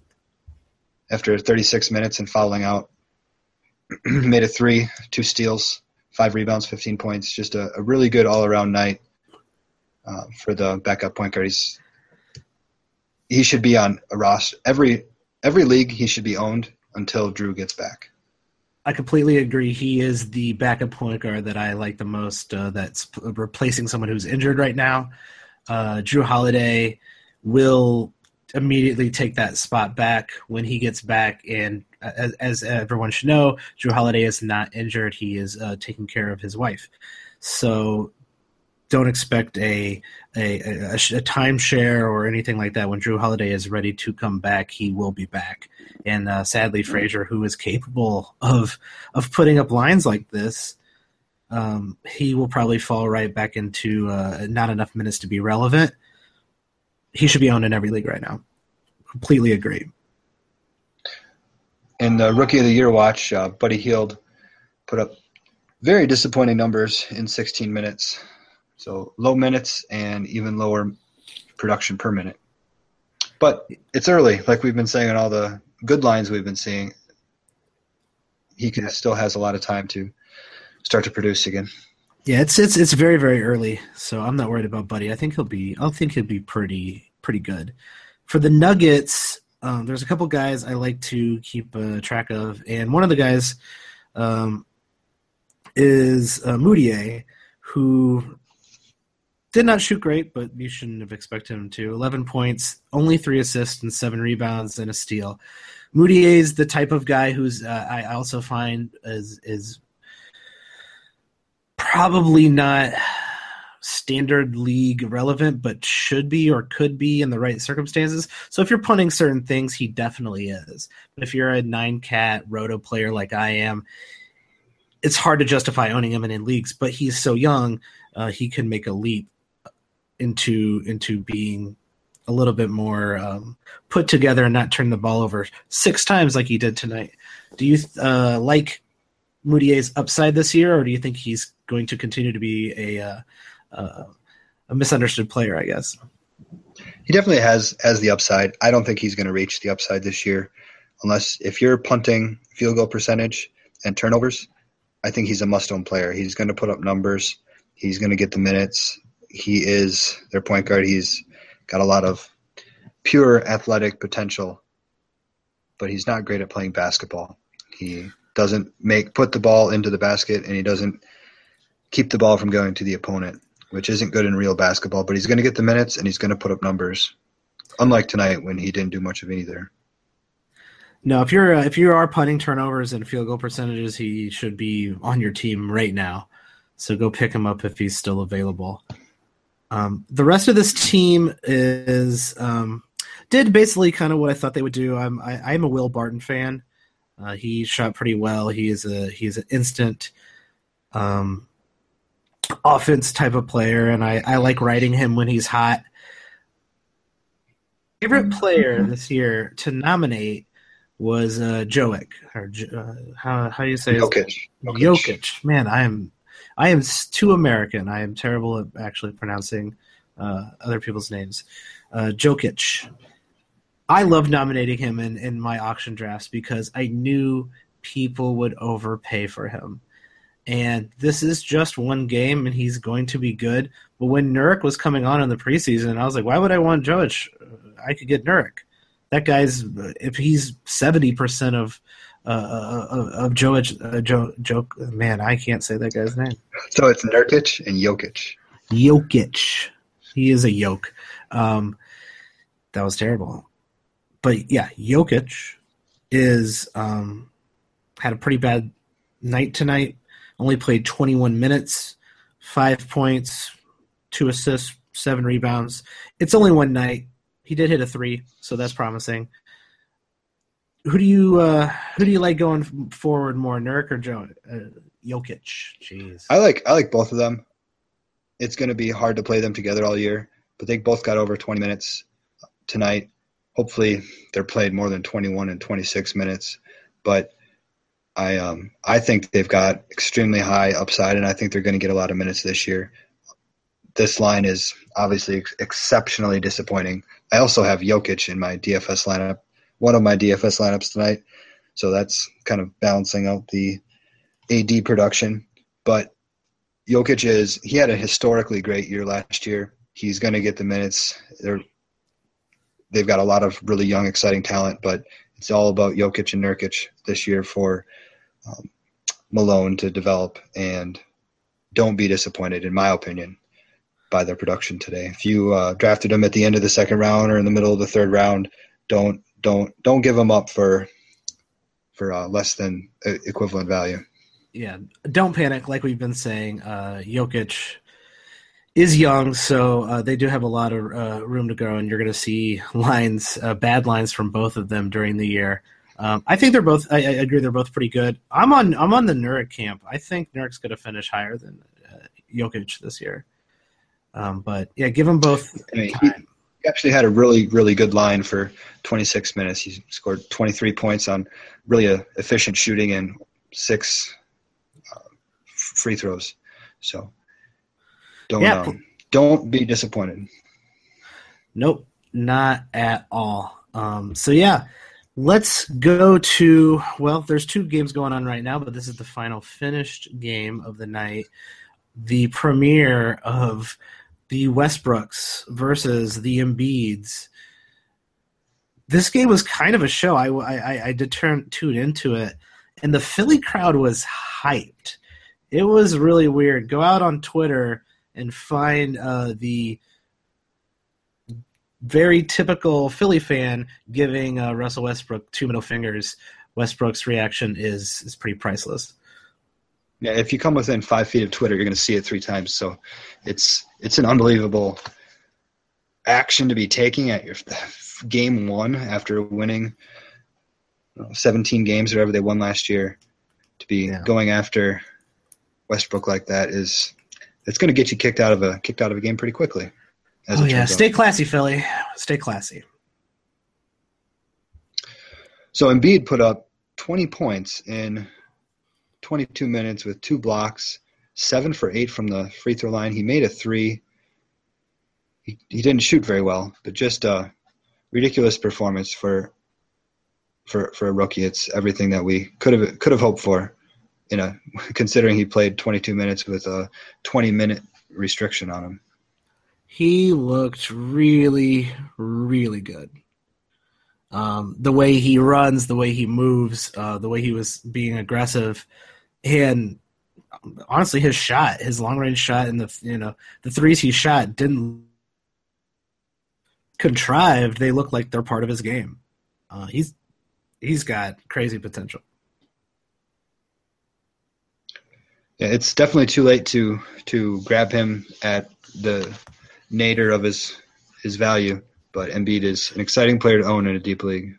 after 36 minutes and fouling out. made a three, two steals, five rebounds, 15 points. Just a, a really good all around night uh, for the backup point guard. He's, he should be on a roster. Every, every league, he should be owned until Jrue gets back. I completely agree. He is the backup point guard that I like the most. Uh, that's replacing someone who's injured right now. Uh, Jrue Holiday will immediately take that spot back when he gets back. And as, as everyone should know, Jrue Holiday is not injured. He is uh, taking care of his wife. So don't expect a a, a, a timeshare or anything like that. When Jrue Holiday is ready to come back, he will be back. And uh, sadly, Frazier, who is capable of of putting up lines like this, um, he will probably fall right back into uh, not enough minutes to be relevant. He should be owned in every league right now. Completely agree. In the Rookie of the Year watch, uh, Buddy Hield put up very disappointing numbers in 16 minutes. So low minutes and even lower production per minute. But it's early, like we've been saying on all the good lines we've been seeing. He can, still has a lot of time to start to produce again. Yeah, it's it's it's very very early, so I'm not worried about Buddy. I think he'll be I think he'll be pretty pretty good. For the Nuggets, um, there's a couple guys I like to keep uh, track of, and one of the guys um, is uh, Mudiay, who did not shoot great, but you shouldn't have expected him to. 11 points, only three assists, and seven rebounds and a steal. Mudiay is the type of guy who's uh, I also find is is probably not standard league relevant, but should be or could be in the right circumstances. So if you're punting certain things, he definitely is. But if you're a nine cat roto player like I am, it's hard to justify owning him in, in leagues. But he's so young, uh, he can make a leap into into being a little bit more um, put together and not turn the ball over six times like he did tonight. Do you uh, like Mudiay's upside this year, or do you think he's going to continue to be a uh, uh, a misunderstood player? I guess he definitely has has the upside. I don't think he's going to reach the upside this year, unless if you're punting field goal percentage and turnovers. I think he's a must-own player. He's going to put up numbers. He's going to get the minutes. He is their point guard. He's got a lot of pure athletic potential, but he's not great at playing basketball. He doesn't make put the ball into the basket and he doesn't keep the ball from going to the opponent, which isn't good in real basketball, but he's going to get the minutes and he's going to put up numbers. Unlike tonight when he didn't do much of either. No, if you're uh, if you are punting turnovers and field goal percentages, he should be on your team right now. So go pick him up if he's still available. Um, the rest of this team is um, did basically kind of what I thought they would do. I'm I, am i am a Will Barton fan. Uh, he shot pretty well. He is a he's an instant um, offense type of player, and I, I like riding him when he's hot. Favorite player this year to nominate was uh, Joek or uh, how how do you say Jokic. Jokic. Jokic. Man, I am I am too American. I am terrible at actually pronouncing uh, other people's names. Uh, Jokic. I love nominating him in, in my auction drafts because I knew people would overpay for him. And this is just one game, and he's going to be good. But when Nurk was coming on in the preseason, I was like, why would I want Jokic? I could get Nurk. That guy's if he's seventy percent of uh, uh, of Jokic, uh, Joe, Joe, man, I can't say that guy's name. So it's Nurkic and Jokic. Jokic, he is a yoke. Um, that was terrible, but yeah, Jokic is um, had a pretty bad night tonight. Only played 21 minutes, five points, two assists, seven rebounds. It's only one night. He did hit a three, so that's promising who do you uh, who do you like going forward more, Nurk or Joe uh, Jokic? Jeez, I like I like both of them. It's going to be hard to play them together all year, but they both got over 20 minutes tonight. Hopefully, they're played more than 21 and 26 minutes. But I um I think they've got extremely high upside, and I think they're going to get a lot of minutes this year. This line is obviously ex- exceptionally disappointing. I also have Jokic in my DFS lineup one of my DFS lineups tonight. So that's kind of balancing out the AD production. But Jokic is he had a historically great year last year. He's going to get the minutes. They're they've got a lot of really young, exciting talent, but it's all about Jokic and Nurkic this year for um, Malone to develop. And don't be disappointed, in my opinion, by their production today. If you uh, drafted them at the end of the second round or in the middle of the third round, don't don't don't give them up for for uh, less than equivalent value. Yeah, don't panic. Like we've been saying, uh, Jokic is young, so uh, they do have a lot of uh, room to grow, and you're going to see lines, uh, bad lines from both of them during the year. Um, I think they're both. I, I, agree, they're both pretty good. I'm on. I'm on the Nurk camp. I think Nurk's going to finish higher than uh, Jokic this year. Um, but yeah, give them both. I mean, he, he actually had a really, really good line for 26 minutes. He scored 23 points on really a efficient shooting and six uh, free throws. So don't yeah. um, don't be disappointed. Nope, not at all. Um, so yeah, let's go to well. There's two games going on right now, but this is the final finished game of the night, the premiere of the Westbrooks versus the Embiids. This game was kind of a show. I, I, I did turn tune into it, and the Philly crowd was hyped. It was really weird. Go out on Twitter and find uh, the very typical Philly fan giving uh, Russell Westbrook two middle fingers. Westbrook's reaction is is pretty priceless. Yeah, if you come within five feet of Twitter, you're going to see it three times. So it's it's an unbelievable action to be taking at your game one after winning 17 games, or whatever they won last year. To be yeah. going after Westbrook like that is it's going to get you kicked out of a kicked out of a game pretty quickly. oh yeah, stay classy, Philly. Stay classy. So Embiid put up 20 points in 22 minutes with two blocks, seven for eight from the free throw line. He made a three. He, he didn't shoot very well, but just a ridiculous performance for for for a rookie. It's everything that we could have could have hoped for. You know, considering he played 22 minutes with a 20 minute restriction on him. He looked really, really good. Um, the way he runs, the way he moves, uh, the way he was being aggressive, and honestly, his shot, his long range shot, and the you know the threes he shot didn't contrived. They look like they're part of his game. Uh, he's he's got crazy potential. Yeah, it's definitely too late to to grab him at the nadir of his his value but Embiid is an exciting player to own in a deep league.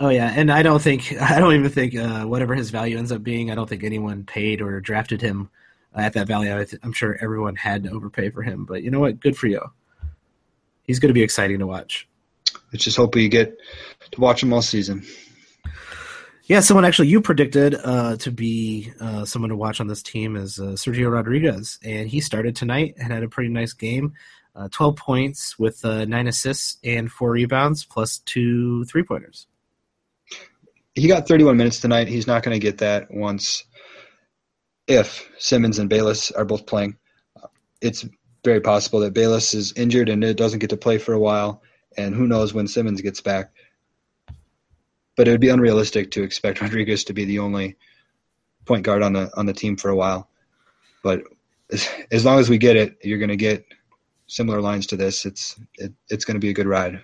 Oh yeah, and I don't think I don't even think uh, whatever his value ends up being, I don't think anyone paid or drafted him at that value. I am sure everyone had to overpay for him, but you know what? Good for you. He's going to be exciting to watch. Let's just hope we get to watch him all season. Yeah, someone actually you predicted uh, to be uh, someone to watch on this team is uh, Sergio Rodriguez, and he started tonight and had a pretty nice game uh, 12 points with uh, nine assists and four rebounds, plus two three pointers. He got 31 minutes tonight. He's not going to get that once if Simmons and Bayless are both playing. It's very possible that Bayless is injured and it doesn't get to play for a while, and who knows when Simmons gets back. But it would be unrealistic to expect Rodriguez to be the only point guard on the on the team for a while. But as, as long as we get it, you're going to get similar lines to this, it's it, it's going to be a good ride.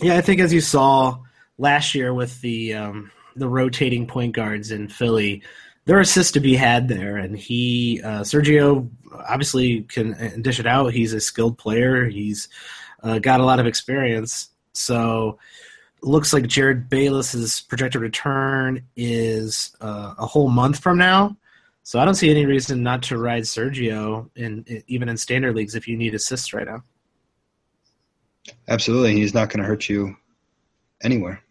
Yeah, I think as you saw last year with the um, the rotating point guards in Philly, there are assists to be had there, and he uh, Sergio obviously can dish it out. He's a skilled player. He's uh, got a lot of experience, so looks like Jerryd Bayless's projected return is uh, a whole month from now. So I don't see any reason not to ride Sergio in, in even in standard leagues if you need assists right now. Absolutely, he's not going to hurt you anywhere.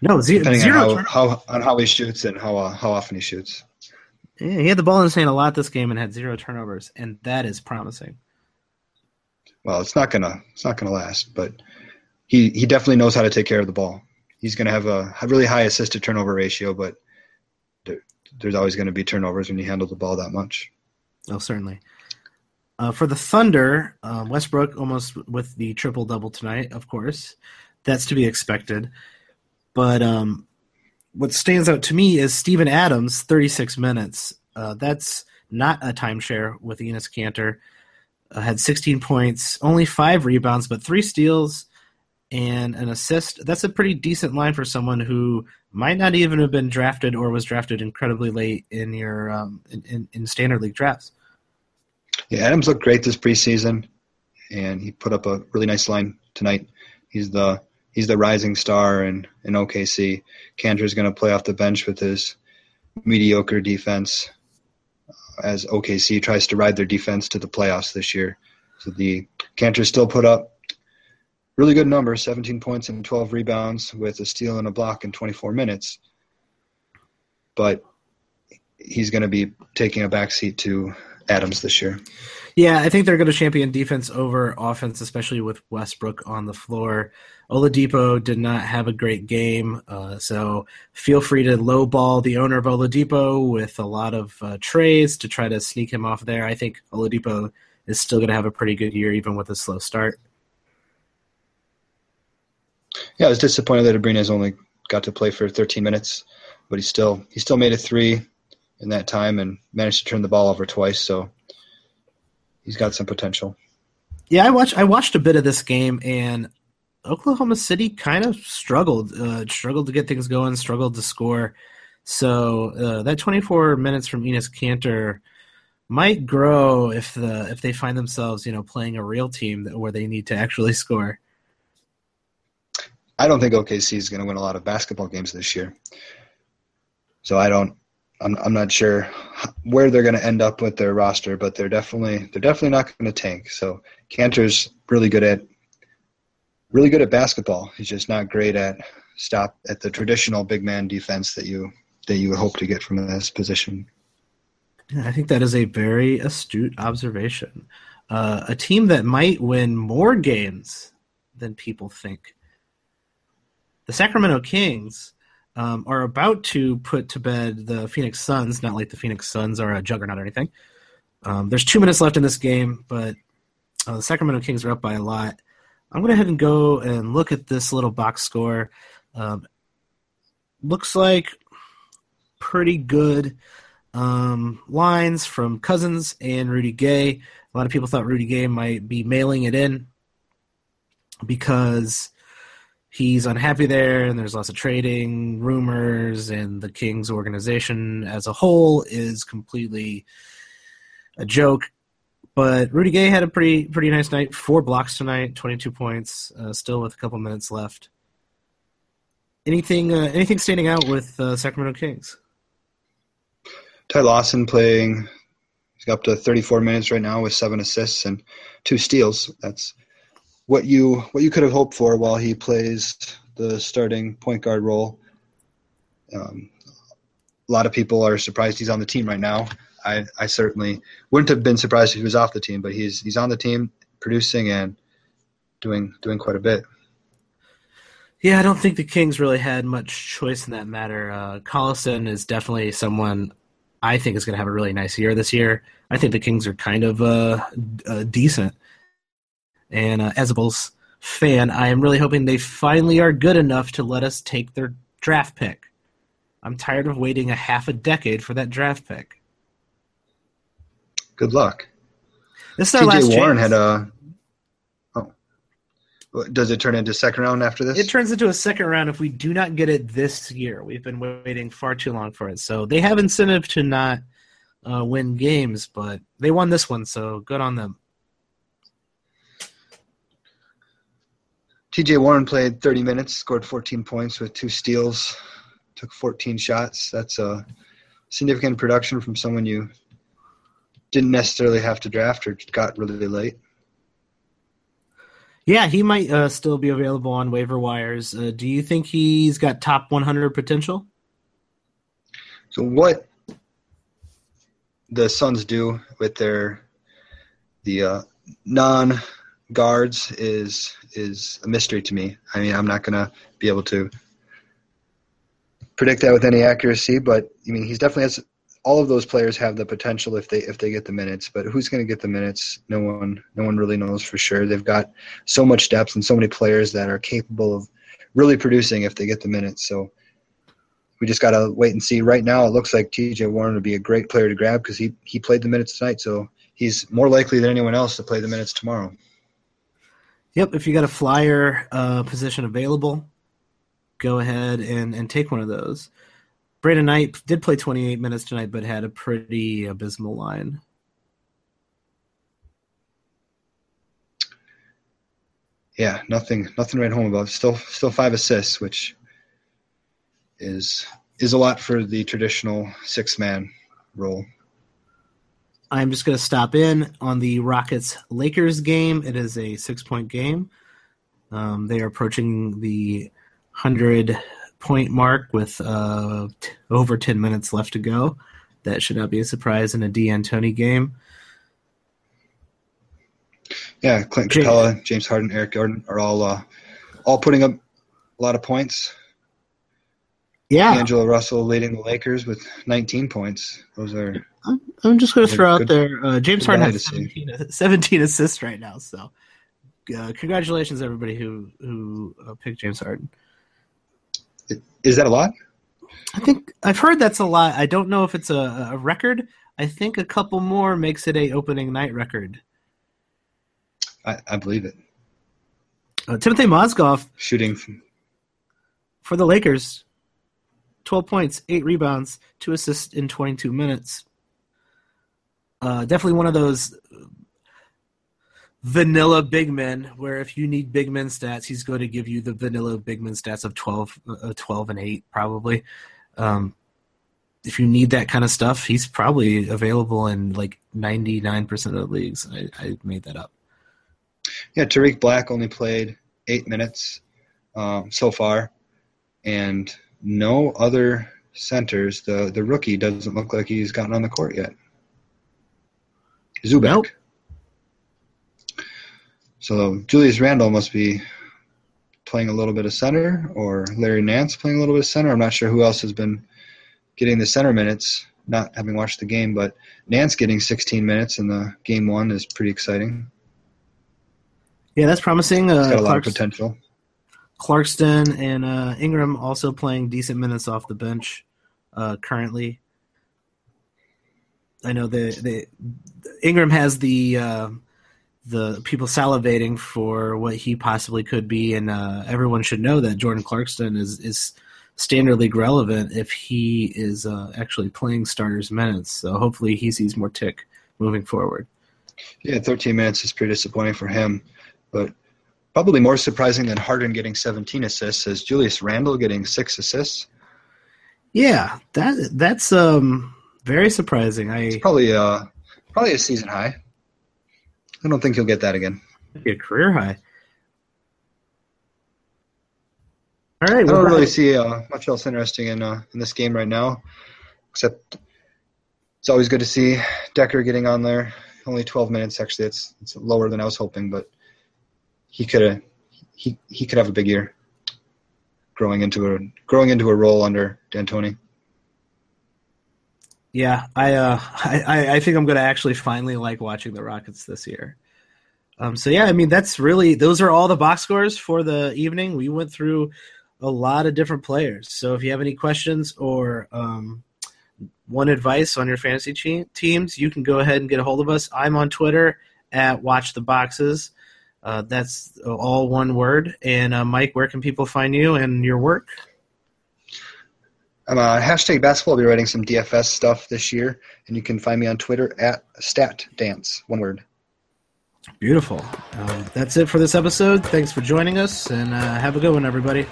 No, zero, depending zero on how, how, on how he shoots and how uh, how often he shoots. Yeah, he had the ball in his hand a lot this game and had zero turnovers, and that is promising. Well, it's not gonna it's not gonna last, but he he definitely knows how to take care of the ball. He's gonna have a, a really high assist to turnover ratio, but there's always going to be turnovers when you handle the ball that much. Oh, certainly. Uh, for the Thunder, uh, Westbrook almost with the triple double tonight, of course. That's to be expected. But um, what stands out to me is Steven Adams, 36 minutes. Uh, that's not a timeshare with Enes Kanter. Uh, had 16 points, only five rebounds, but three steals and an assist. That's a pretty decent line for someone who might not even have been drafted or was drafted incredibly late in your um, in, in standard league drafts. Yeah, Adams looked great this preseason, and he put up a really nice line tonight. He's the he's the rising star in in OKC. is going to play off the bench with his mediocre defense as OKC tries to ride their defense to the playoffs this year. So the Kanter still put up really good numbers 17 points and 12 rebounds with a steal and a block in 24 minutes. But he's going to be taking a backseat to Adams this year. Yeah, I think they're going to champion defense over offense, especially with Westbrook on the floor. Oladipo did not have a great game, uh, so feel free to lowball the owner of Oladipo with a lot of uh, trades to try to sneak him off there. I think Oladipo is still going to have a pretty good year, even with a slow start. Yeah, I was disappointed that Abrines only got to play for 13 minutes, but he still he still made a three in that time and managed to turn the ball over twice. So he's got some potential. Yeah, I watched I watched a bit of this game and Oklahoma City kind of struggled, uh, struggled to get things going, struggled to score. So uh, that 24 minutes from Enes Kanter might grow if the if they find themselves you know playing a real team that, where they need to actually score. I don't think OKC is going to win a lot of basketball games this year. So I don't. I'm I'm not sure where they're going to end up with their roster, but they're definitely they're definitely not going to tank. So Kanter's really good at really good at basketball. He's just not great at stop at the traditional big man defense that you that you would hope to get from this position. I think that is a very astute observation. Uh, a team that might win more games than people think. The Sacramento Kings um, are about to put to bed the Phoenix Suns. Not like the Phoenix Suns are a juggernaut or anything. Um, there's two minutes left in this game, but uh, the Sacramento Kings are up by a lot. I'm going to head and go and look at this little box score. Um, looks like pretty good um, lines from Cousins and Rudy Gay. A lot of people thought Rudy Gay might be mailing it in because he's unhappy there and there's lots of trading rumors and the Kings organization as a whole is completely a joke. But Rudy Gay had a pretty pretty nice night. Four blocks tonight, 22 points, uh, still with a couple minutes left. Anything uh, anything standing out with uh, Sacramento Kings? Ty Lawson playing. He's up to 34 minutes right now with seven assists and two steals. That's what you what you could have hoped for while he plays the starting point guard role. Um, a lot of people are surprised he's on the team right now. I, I certainly wouldn't have been surprised if he was off the team, but he's he's on the team, producing and doing doing quite a bit. Yeah, I don't think the Kings really had much choice in that matter. Uh, Collison is definitely someone I think is going to have a really nice year this year. I think the Kings are kind of uh, uh, decent. And uh, as a Bulls fan, I am really hoping they finally are good enough to let us take their draft pick. I'm tired of waiting a half a decade for that draft pick. Good luck. This is our last TJ Warren chance. had a. Oh, does it turn into second round after this? It turns into a second round if we do not get it this year. We've been waiting far too long for it. So they have incentive to not uh, win games, but they won this one, so good on them. TJ Warren played 30 minutes, scored 14 points with two steals, took 14 shots. That's a significant production from someone you didn't necessarily have to draft or got really late. Yeah, he might uh, still be available on waiver wires. Uh, do you think he's got top 100 potential? So what the Suns do with their the uh, non guards is is a mystery to me. I mean, I'm not gonna be able to predict that with any accuracy, but I mean, he's definitely has all of those players have the potential if they if they get the minutes. But who's going to get the minutes? No one no one really knows for sure. They've got so much depth and so many players that are capable of really producing if they get the minutes. So we just got to wait and see. Right now, it looks like T.J. Warren would be a great player to grab because he he played the minutes tonight. So he's more likely than anyone else to play the minutes tomorrow. Yep, if you got a flyer uh, position available, go ahead and, and take one of those. Brandon Knight did play 28 minutes tonight, but had a pretty abysmal line. Yeah, nothing nothing right home about. Still still five assists, which is is a lot for the traditional six man role. I'm just going to stop in on the Rockets Lakers game. It is a six point game. Um, they are approaching the 100 point mark with uh, t- over 10 minutes left to go. That should not be a surprise in a D'Antoni game. Yeah, Clint Capela, James Harden, Eric Gordon are all uh, all putting up a lot of points. Yeah, D'Angelo Russell leading the Lakers with 19 points. Those are I'm, I'm just going to throw out good- there uh, James Harden has 17, 17 assists right now. So, uh, congratulations everybody who who uh, picked James Harden. is that a lot? I think I've heard that's a lot. I don't know if it's a, a record. I think a couple more makes it a opening night record. I, I believe it. Uh, Timofey Mozgov Shooting from for the Lakers, 12 points, 8 rebounds, 2 assists in 22 minutes. Uh, definitely one of those vanilla big men where if you need big men stats, he's going to give you the vanilla big men stats of 12, uh, 12 and 8, probably. Um, if you need that kind of stuff, he's probably available in like 99% of the leagues. I, I made that up. Yeah, Tarik Black only played eight minutes um, so far, and no other centers. The the rookie doesn't look like he's gotten on the court yet. Zubac. Nope. So Julius Randle must be playing a little bit of center, or Larry Nance playing a little bit of center. I'm not sure who else has been getting the center minutes, not having watched the game, but Nance getting 16 minutes in the game one is pretty exciting. Yeah, that's promising. Uh, got a lot Clark's, of potential. Clarkson and uh, Ingram also playing decent minutes off the bench uh, currently. I know the the Ingram has the uh, the people salivating for what he possibly could be, and uh, everyone should know that Jordan Clarkson is is standard league relevant if he is uh, actually playing starters minutes. So hopefully he sees more tick moving forward. Yeah, 13 minutes is pretty disappointing for him, but probably more surprising than Harden getting 17 assists is Julius Randle getting six assists. Yeah, that that's um very surprising. I it's probably uh probably a season high. I don't think he'll get that again. Be a career high. All right. I don't really see uh, much else interesting in uh, in this game right now, except it's always good to see Dekker getting on there. Only 12 minutes, actually. It's it's lower than I was hoping, but he could have he he could have a big year, growing into a growing into a role under D'Antoni. Yeah, I uh, I I think I'm gonna actually finally like watching the Rockets this year. Um, so yeah, I mean that's really those are all the box scores for the evening. We went through a lot of different players. So if you have any questions or um, one advice on your fantasy teams, you can go ahead and get a hold of us. I'm on Twitter at Watch the Boxes. Uh, that's all one word. And uh, Mike, where can people find you and your work? I'm uh, hashtag basketball. I'll be writing some DFS stuff this year, and you can find me on Twitter at StatDance. One word. Beautiful. Um, that's it for this episode. Thanks for joining us, and uh, have a good one, everybody.